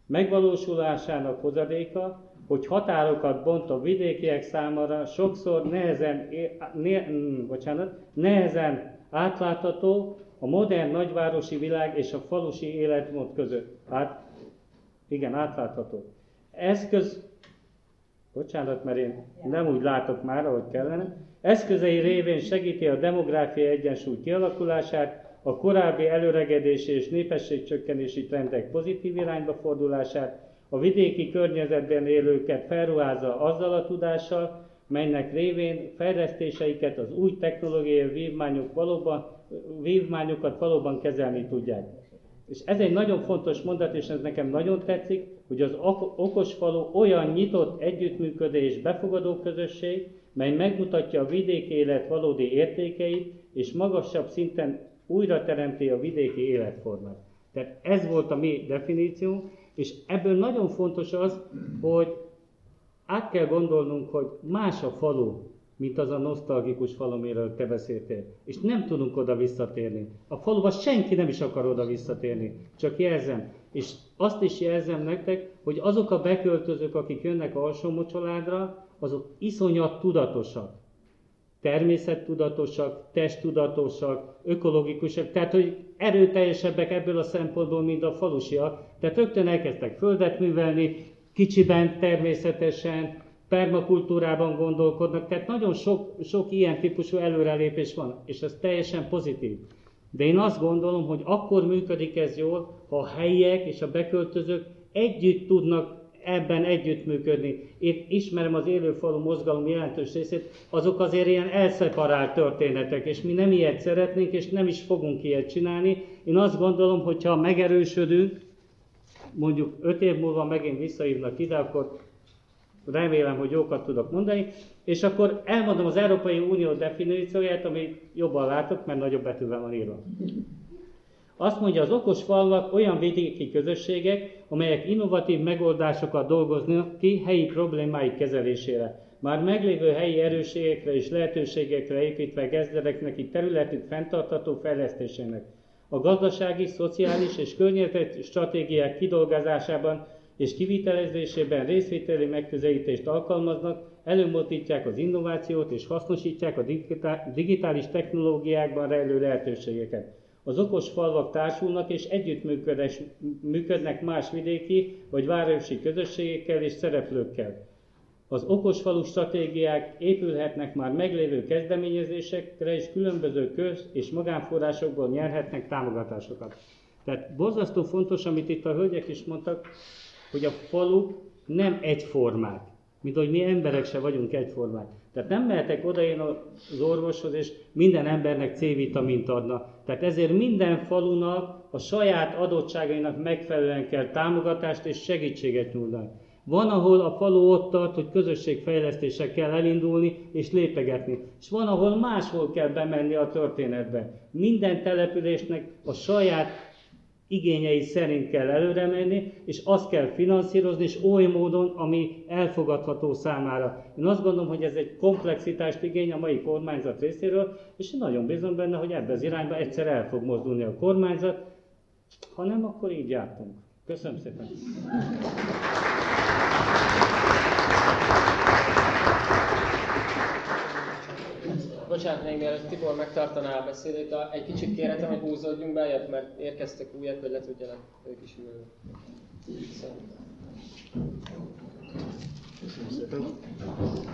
Megvalósulásának hozadéka, hogy határokat bont a vidékiek számára sokszor nehezen, né, mm, bocsánat, nehezen átlátható a modern nagyvárosi világ és a falusi életmód között. Hát, igen, átlátható. Eszköz, bocsánat, mert én nem úgy látok már, ahogy kellene, eszközei révén segíti a demográfiai egyensúly kialakulását, a korábbi előregedési és népességcsökkenési trendek pozitív irányba fordulását, a vidéki környezetben élőket felruházza azzal a tudással, melynek révén fejlesztéseiket az új technológiai vívmányok valóban, vívmányokat valóban kezelni tudják. És ez egy nagyon fontos mondat, és ez nekem nagyon tetszik, hogy az okos falu olyan nyitott együttműködés, befogadó közösség, mely megmutatja a vidéki élet valódi értékeit, és magasabb szinten újra teremti a vidéki életformát. Tehát ez volt a mi definíció, és ebből nagyon fontos az, hogy át kell gondolnunk, hogy más a falu, mint az a nosztalgikus falu, amiről te beszéltél. És nem tudunk oda visszatérni. A faluba senki nem is akar oda visszatérni. Csak jelzem. És azt is jelzem nektek, hogy azok a beköltözők, akik jönnek a alsó családra, azok iszonyat tudatosak természettudatosak, testtudatosak, ökológikusak, tehát hogy erőteljesebbek ebből a szempontból, mint a falusiak. Tehát rögtön elkezdtek földet művelni, kicsiben természetesen, permakultúrában gondolkodnak, tehát nagyon sok, sok ilyen típusú előrelépés van, és ez teljesen pozitív. De én azt gondolom, hogy akkor működik ez jól, ha a helyiek és a beköltözők együtt tudnak ebben együttműködni. Én ismerem az élőfalu mozgalom jelentős részét, azok azért ilyen elszeparált történetek, és mi nem ilyet szeretnénk, és nem is fogunk ilyet csinálni. Én azt gondolom, hogy ha megerősödünk, mondjuk öt év múlva megint visszahívnak ide, akkor remélem, hogy jókat tudok mondani, és akkor elmondom az Európai Unió definícióját, amit jobban látok, mert nagyobb betűvel van írva. Azt mondja, az okos falvak olyan vidéki közösségek, amelyek innovatív megoldásokat dolgoznak ki helyi problémáik kezelésére. Már meglévő helyi erősségekre és lehetőségekre építve kezdenek neki területük fenntartató fejlesztésének. A gazdasági, szociális és környezeti stratégiák kidolgozásában és kivitelezésében részvételi megközelítést alkalmaznak, előmozdítják az innovációt és hasznosítják a digitális technológiákban rejlő lehetőségeket. Az okos falvak társulnak és együttműködnek más vidéki vagy városi közösségekkel és szereplőkkel. Az okos falu stratégiák épülhetnek már meglévő kezdeményezésekre, és különböző köz- és magánforrásokból nyerhetnek támogatásokat. Tehát borzasztó fontos, amit itt a hölgyek is mondtak, hogy a faluk nem egyformák, mint hogy mi emberek se vagyunk egyformák. Tehát nem mehetek oda én az orvoshoz, és minden embernek C-vitamint adna. Tehát ezért minden falunak a saját adottságainak megfelelően kell támogatást és segítséget nyújtani. Van, ahol a falu ott tart, hogy közösségfejlesztéssel kell elindulni és lépegetni. És van, ahol máshol kell bemenni a történetbe. Minden településnek a saját igényei szerint kell előre menni, és azt kell finanszírozni, és oly módon, ami elfogadható számára. Én azt gondolom, hogy ez egy komplexitást igény a mai kormányzat részéről, és én nagyon bízom benne, hogy ebbe az irányba egyszer el fog mozdulni a kormányzat, ha nem, akkor így jártunk. Köszönöm szépen! Bocsánat, még mielőtt Tibor megtartaná a beszédét, egy kicsit kérhetem, hogy húzódjunk be, mert érkeztek újak, hogy le tudjanak ők is ülni. Köszönöm. Szépen.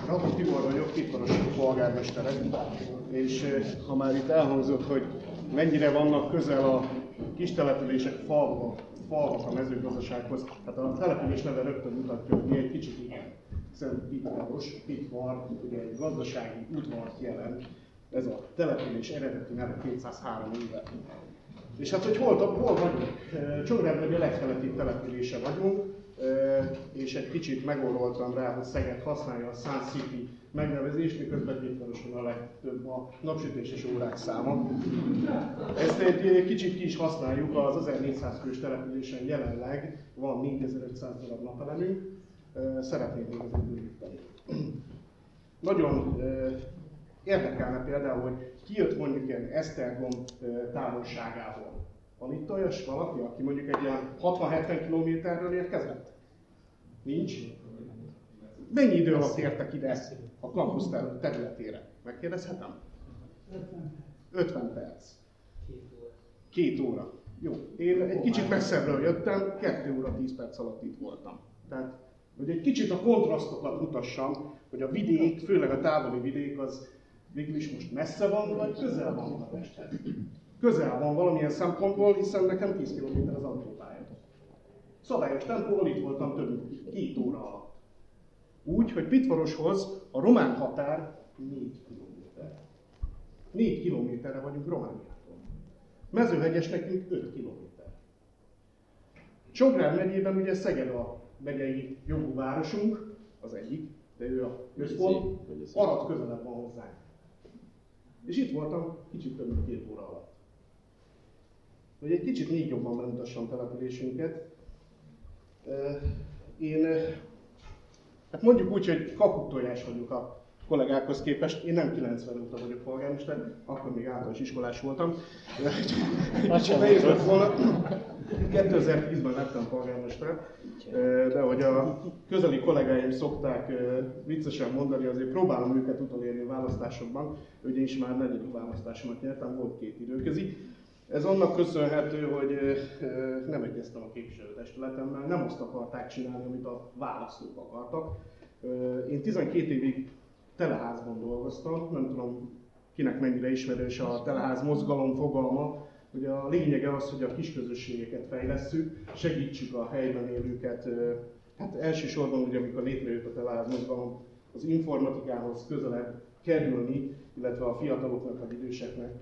Rapos Tibor vagyok, Kitvaros polgármestere, és ha már itt elhangzott, hogy mennyire vannak közel a kis települések falva, falvak a mezőgazdasághoz, hát a település neve rögtön mutatja, hogy mi egy kicsit igen. Hiszen Pitvaros, Pitvar, ugye egy gazdasági udvart jelent, ez a település eredeti neve 203 éve. És hát, hogy hol, hol vagyunk? Csongrád a legkeletibb települése vagyunk, és egy kicsit megoroltam rá, hogy Szeged használja a Sun City megnevezést, miközben Kétvároson a legtöbb a napsütéses órák száma. Ezt egy kicsit ki is használjuk, az 1400 fős településen jelenleg van 4500 darab napelemünk, azért bővíteni. Nagyon érdekelne például, hogy ki jött mondjuk ilyen Esztergom távolságából. Van itt olyas valaki, aki mondjuk egy ilyen 60-70 kilométerről érkezett? Nincs? Mennyi idő alatt értek ide a kampusz területére? Megkérdezhetem? 50 perc. Két óra. Jó. Én egy kicsit messzebbről jöttem, 2 óra 10 perc alatt itt voltam. Tehát, hogy egy kicsit a kontrasztokat mutassam, hogy a vidék, főleg a távoli vidék, az végül most messze van, vagy közel van Budapesthez. Közel van valamilyen szempontból, hiszen nekem 10 km az autópálya. Szabályos tempóval itt voltam több mint két óra alatt. Úgy, hogy Pitvaroshoz a román határ 4 kilométer. 4 kilométerre vagyunk Romániától. Mezőhegyes nekünk 5 kilométer. Csongrád megyében ugye Szeged a megyei jogú városunk, az egyik, de ő a központ, Arad közelebb van hozzánk. És itt voltam kicsit több mint két óra alatt. Hogy egy kicsit még jobban bemutassam településünket. Én, hát mondjuk úgy, hogy kaputojás vagyok a kollégákhoz képest. Én nem 90 óta vagyok polgármester, akkor még általános iskolás voltam. (laughs) Nehéz lett volna. 2010-ben lettem polgármester, de hogy a közeli kollégáim szokták viccesen mondani, azért próbálom őket utolérni a választásokban, én is már negyedik választásomat nyertem, volt két időközi. Ez annak köszönhető, hogy nem egyeztem a képviselőtestületemmel, nem azt akarták csinálni, amit a választók akartak. Én 12 évig teleházban dolgoztam, nem tudom kinek mennyire ismerős a teleház mozgalom fogalma, Ugye a lényege az, hogy a kisközösségeket fejlesszük, segítsük a helyben élőket. Hát elsősorban, ugye, amikor létrejött a teleház mozgalom, az informatikához közelebb kerülni, illetve a fiataloknak, vagy időseknek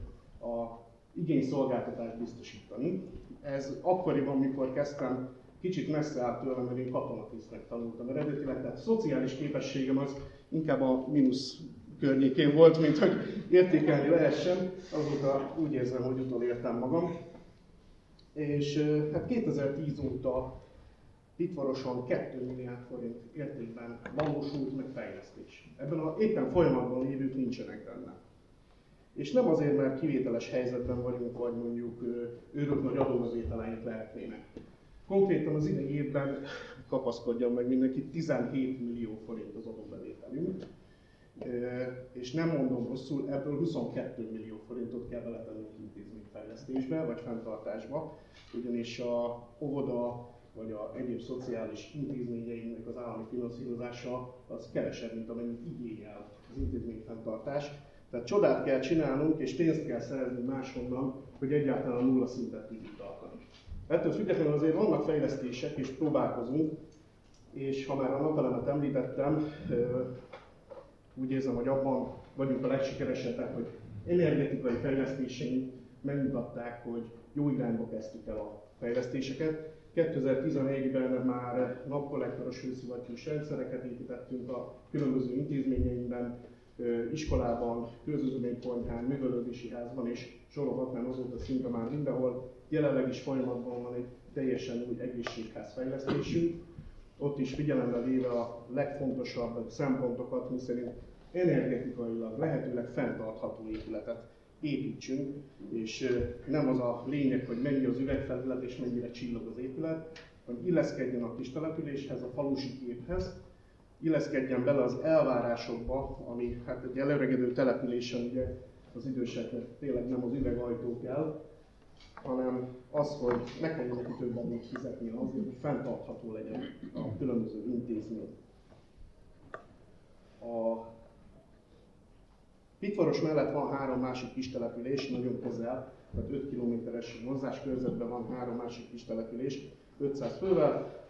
a igényszolgáltatást biztosítani. Ez akkoriban, mikor kezdtem, kicsit messze állt tőlem, mert én katonatisztnek tanultam eredetileg, tehát a szociális képességem az inkább a mínusz környékén volt, mint hogy értékelni lehessen. Azóta úgy érzem, hogy utolértem magam. És hát 2010 óta Pitvaroson 2 milliárd forint értékben valósult meg fejlesztés. Ebben a éppen folyamatban lévők nincsenek benne. És nem azért, mert kivételes helyzetben vagyunk, vagy mondjuk őrök nagy adóbevételeink lehetnének. Konkrétan az idei évben kapaszkodjon meg mindenki, 17 millió forint az adóbevételünk, és nem mondom rosszul, ebből 22 millió forintot kell beletennünk intézményfejlesztésbe vagy fenntartásba, ugyanis a óvoda vagy a egyéb szociális intézményeinknek az állami finanszírozása az kevesebb, mint amennyit igényel az intézményfenntartás. Tehát csodát kell csinálnunk, és pénzt kell szerezni máshonnan, hogy egyáltalán a nulla szintet tudjuk tartani. Ettől függetlenül azért vannak fejlesztések, és próbálkozunk, és ha már a napelemet említettem, úgy érzem, hogy abban vagyunk a legsikeresebbek, hogy energetikai fejlesztéseink megmutatták, hogy jó irányba kezdtük el a fejlesztéseket. 2011-ben már napkollektoros hőszivattyús rendszereket építettünk a különböző intézményeinkben, iskolában, közözménykonyhán, művelődési házban, és sorolhatnám azóta szinte már mindenhol. Jelenleg is folyamatban van egy teljesen új egészségház fejlesztésünk, ott is figyelembe véve a legfontosabb szempontokat, miszerint energetikailag lehetőleg fenntartható épületet építsünk, és nem az a lényeg, hogy mennyi az üvegfelület és mennyire csillog az épület, hanem illeszkedjen a kis településhez, a falusi képhez, illeszkedjen bele az elvárásokba, ami hát egy előregedő településen ugye az időseknek tényleg nem az üvegajtó kell, hanem az, hogy nekem neki több adót fizetni azért, hogy fenntartható legyen a különböző intézmény. A Pitvaros mellett van három másik kis település, nagyon közel, tehát 5 kilométeres vonzás körzetben van három másik kis település, 500 fővel.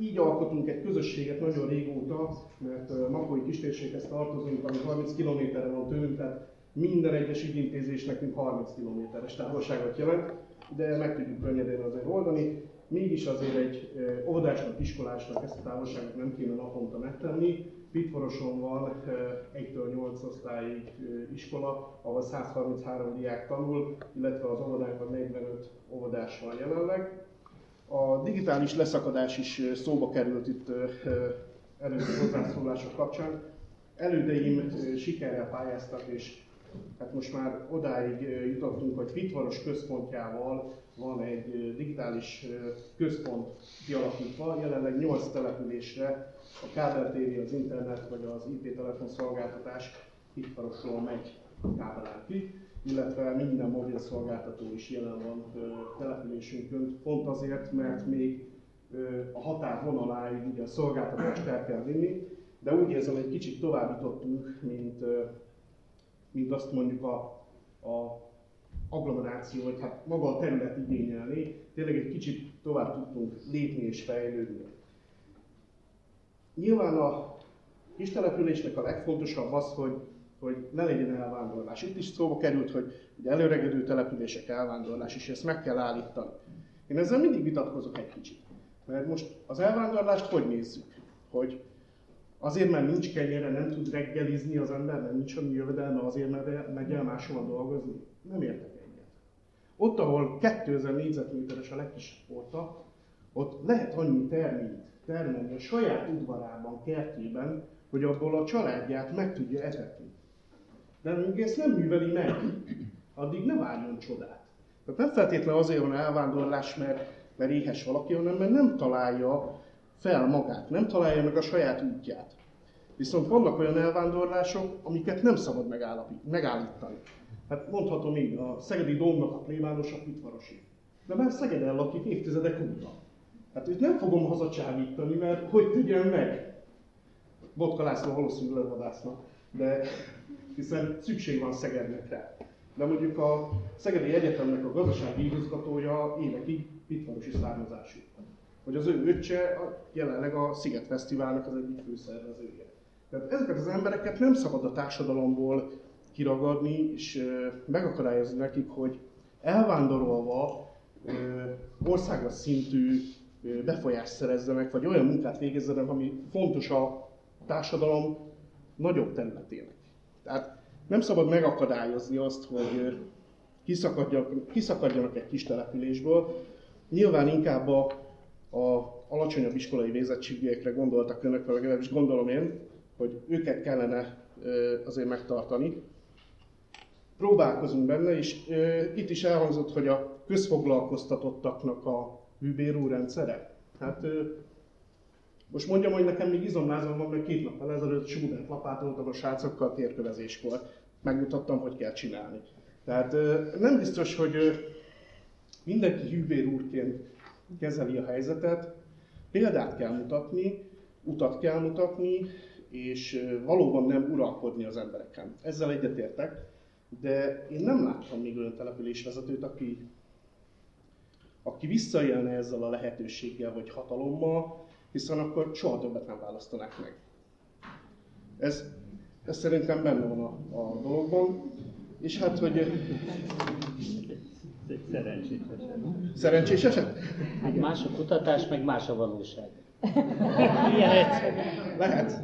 Így alkotunk egy közösséget nagyon régóta, mert Makói kistérséghez tartozunk, ami 30 kilométerre van tőlünk, tehát minden egyes ügyintézés nekünk 30 kilométeres távolságot jelent de meg tudjuk könnyedén azért oldani. Mégis azért egy óvodásnak, iskolásnak ezt a távolságot nem kéne naponta megtenni. Pitvoroson van 1-től 8 osztályig iskola, ahol 133 diák tanul, illetve az óvodánkban 45 óvodás van jelenleg. A digitális leszakadás is szóba került itt előző hozzászólások kapcsán. Elődeim sikerrel pályáztak, és hát most már odáig jutottunk, hogy Fitvaros központjával van egy digitális központ kialakítva, jelenleg 8 településre a kábeltéri, az internet vagy az IP telefon szolgáltatás Fitvarosról megy kábelán ki, illetve minden mobil szolgáltató is jelen van településünkön, pont azért, mert még a határ vonaláig ugye a szolgáltatást el kell vinni, de úgy érzem, egy kicsit tovább jutottunk, mint, mint azt mondjuk a, a agglomeráció, vagy hát maga a terület igényelni, tényleg egy kicsit tovább tudtunk lépni és fejlődni. Nyilván a kis településnek a legfontosabb az, hogy, hogy ne legyen elvándorlás. Itt is szóba került, hogy ugye előregedő települések elvándorlás, és ezt meg kell állítani. Én ezzel mindig vitatkozok egy kicsit. Mert most az elvándorlást hogy nézzük? Hogy azért, mert nincs kenyere, nem tud reggelizni az ember, mert nincs annyi jövedelme, azért, mert megy el máshol dolgozni? Nem értek egyet. Ott, ahol 2000 négyzetméteres a legkisebb porta, ott lehet annyi terményt termelni a saját udvarában, kertjében, hogy abból a családját meg tudja etetni. De amíg ezt nem műveli meg, addig ne várjon csodát. Tehát nem feltétlenül azért van elvándorlás, mert, mert éhes valaki, hanem mert nem találja fel magát, nem találja meg a saját útját. Viszont vannak olyan elvándorlások, amiket nem szabad megállítani. Hát mondhatom így, a Szegedi Dómnak a plébános a Pitvarosi. De már Szegeden lakik évtizedek óta. Hát őt nem fogom hazacsábítani, mert hogy tegyen meg? Botka László valószínűleg vadásznak, de hiszen szükség van Szegednek rá. De mondjuk a Szegedi Egyetemnek a gazdasági igazgatója évekig pitvarosi származású. Hogy az ő öccse jelenleg a Sziget Fesztiválnak az egyik főszervezője. Tehát ezeket az embereket nem szabad a társadalomból kiragadni, és megakadályozni nekik, hogy elvándorolva országos szintű befolyást szerezzenek, vagy olyan munkát végezzenek, ami fontos a társadalom nagyobb területének. Tehát nem szabad megakadályozni azt, hogy kiszakadjanak, kiszakadjanak egy kis településből. Nyilván inkább a, a alacsonyabb iskolai végzettségűekre gondoltak önök, vagy legalábbis gondolom én, hogy őket kellene azért megtartani. Próbálkozunk benne, és itt is elhangzott, hogy a közfoglalkoztatottaknak a műbérú rendszere. Hát most mondjam, hogy nekem még izomlázom van, mert két nappal ezelőtt Schubert lapátoltam a srácokkal térkövezéskor. Megmutattam, hogy kell csinálni. Tehát nem biztos, hogy mindenki hűbér úrként kezeli a helyzetet, példát kell mutatni, utat kell mutatni, és valóban nem uralkodni az embereken. Ezzel egyetértek, de én nem láttam még olyan településvezetőt, aki, aki visszaélne ezzel a lehetőséggel vagy hatalommal, hiszen akkor soha többet nem választanák meg. Ez, ez szerintem benne van a, a dologban. És hát, hogy... Szerencsés eset. Szerencsés eset? Hát más a kutatás, meg más a valóság. (laughs) Ilyen Lehet.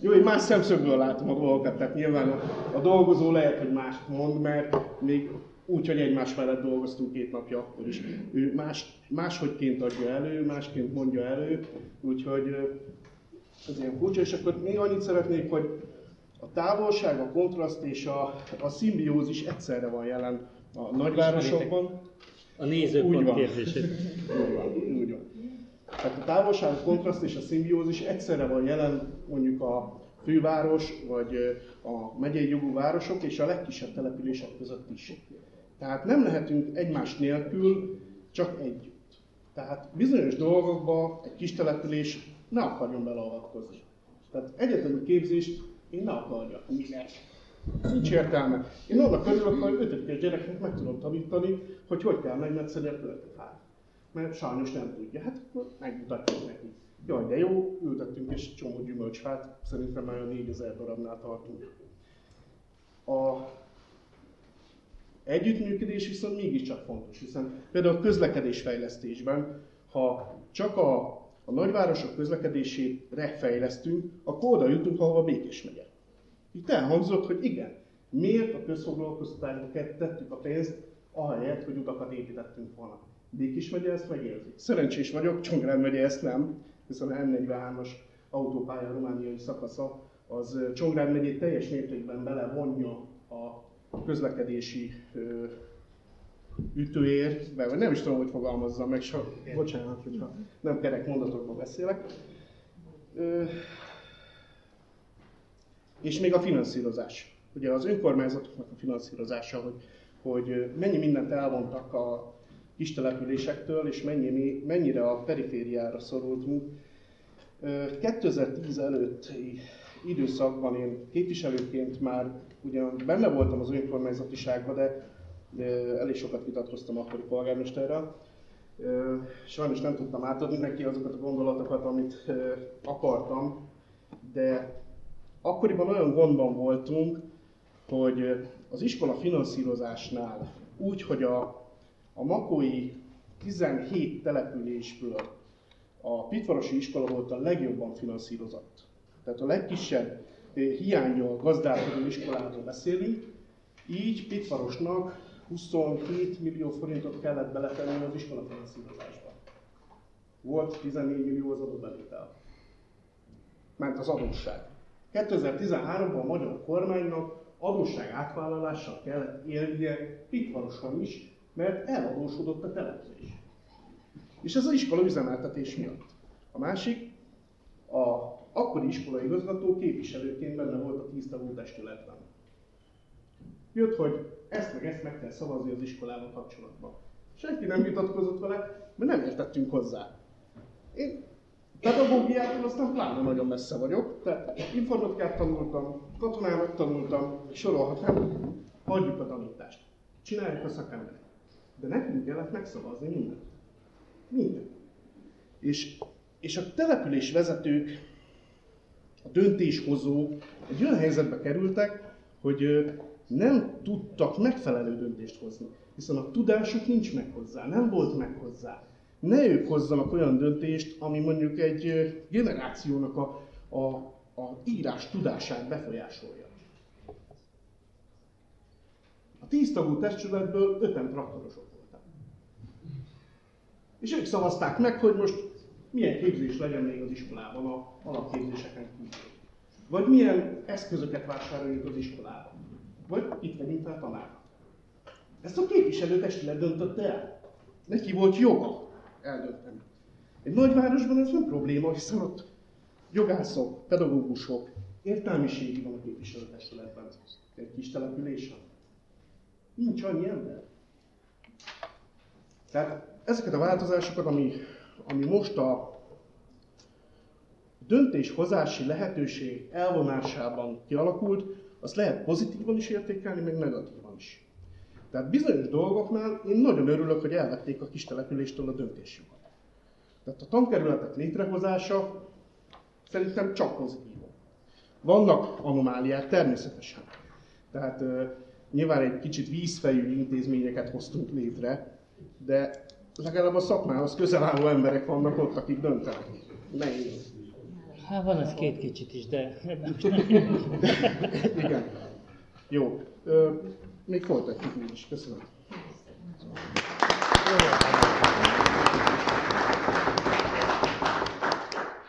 Jó, én más szemszögből látom a dolgokat, tehát nyilván a, a dolgozó lehet, hogy mást mond, mert még úgy, hogy egymás mellett dolgoztunk két napja, akkor is ő más, máshogyként adja elő, másként mondja elő, úgyhogy ez ilyen furcsa, és akkor még annyit szeretnék, hogy a távolság, a kontraszt és a, a szimbiózis egyszerre van jelen a nagyvárosokban. A nézőpont kérdését. Úgy van, úgy van. Tehát a távolság, a kontraszt és a szimbiózis egyszerre van jelen mondjuk a főváros, vagy a megyei jogú városok és a legkisebb települések között is. Tehát nem lehetünk egymás nélkül csak együtt. Tehát bizonyos dolgokba egy kis település ne akarjon beleavatkozni. Tehát egyetemi képzést Én ne akarjak. Minek? Nincs értelme. Én annak örülök, hogy ötödikes gyereknek meg tudom tanítani, hogy hogy kell megmetszeni a töltőfát. Mert sajnos nem tudja. Hát akkor megmutatjuk neki. Jaj, de jó, ültettünk és csomó gyümölcsfát, szerintem már a 4000 darabnál tartunk. A együttműködés viszont mégiscsak fontos, hiszen például a közlekedésfejlesztésben, ha csak a, a nagyvárosok közlekedésére fejlesztünk, akkor oda jutunk, ahova Békés megye. Itt elhangzott, hogy igen, miért a közfoglalkoztatásba tettük a pénzt, ahelyett, hogy utakat építettünk volna. Békés megye ezt megérzi. Szerencsés vagyok, Csongrád megye ezt nem, hiszen a M43-as autópálya romániai szakasza az Csongrád megyét teljes mértékben belevonja a közlekedési ö, ütőért, vagy nem is tudom, hogy fogalmazzam meg, so, bocsánat, hogyha nem kerek mondatokban beszélek. Ö, és még a finanszírozás. Ugye az önkormányzatoknak a finanszírozása, hogy, hogy mennyi mindent elvontak a kis településektől, és mennyi, mennyire a perifériára szorultunk. 2010 előtti időszakban én képviselőként már ugyan benne voltam az önkormányzatiságban, de, elég sokat vitatkoztam akkori polgármesterrel. Sajnos nem tudtam átadni neki azokat a gondolatokat, amit akartam, de akkoriban olyan gondban voltunk, hogy az iskola finanszírozásnál úgy, hogy a, a makói 17 településből a Pitvarosi iskola volt a legjobban finanszírozott. Tehát a legkisebb hiányjal gazdálkodó iskoláról beszélünk, így Pitvarosnak 22 millió forintot kellett beletenni az iskola finanszírozásba. Volt 14 millió az adóbevétel. Ment az adósság. 2013-ban a magyar kormánynak adósság átvállalással kellett élnie Pitvaroson is, mert eladósodott a település. És ez az iskola üzemeltetés miatt. A másik, a akkori iskolai igazgató képviselőként benne volt a tíz tagú testületben. Jött, hogy ezt meg ezt meg kell szavazni az iskolával kapcsolatban. Senki nem vitatkozott vele, mert nem értettünk hozzá. Én pedagógiától aztán pláne nagyon messze vagyok, tehát informatikát tanultam, katonának tanultam, sorolhatnám, hagyjuk a tanítást. Csináljuk a szakemberek. De nekünk kellett megszavazni mindent. Mindent. És, és a település vezetők, a döntéshozók egy olyan helyzetbe kerültek, hogy nem tudtak megfelelő döntést hozni, hiszen a tudásuk nincs meg hozzá, nem volt meg hozzá. Ne ők hozzanak olyan döntést, ami mondjuk egy generációnak a, a, a írás tudását befolyásolja. A tíz tagú testületből öten traktorosok voltak. És ők szavazták meg, hogy most milyen képzés legyen még az iskolában a alapképzéseken kívül. Vagy milyen eszközöket vásároljuk az iskolában. Vagy itt vegyünk fel tanárnak. Ezt a képviselőtestület döntötte el. Neki volt joga eldönteni. Egy nagyvárosban ez nem probléma, hiszen ott jogászok, pedagógusok, értelmiségi van a képviselőtestületben. Egy kis településen. Nincs annyi ember. Tehát ezeket a változásokat, ami, ami most a döntéshozási lehetőség elvonásában kialakult, azt lehet pozitívan is értékelni, meg negatívan. Tehát bizonyos dolgoknál én nagyon örülök, hogy elvették a kis településtől a döntésüket. Tehát a tankerületek létrehozása szerintem csak pozitív. Vannak anomáliák természetesen. Tehát nyilván egy kicsit vízfejű intézményeket hoztunk létre, de legalább a szakmához közel álló emberek vannak ott, akik döntenek. Nehéz. Hát van ez két kicsit is, de... (laughs) Igen. Jó. Még folytatjuk mi is. Köszönöm. Jó.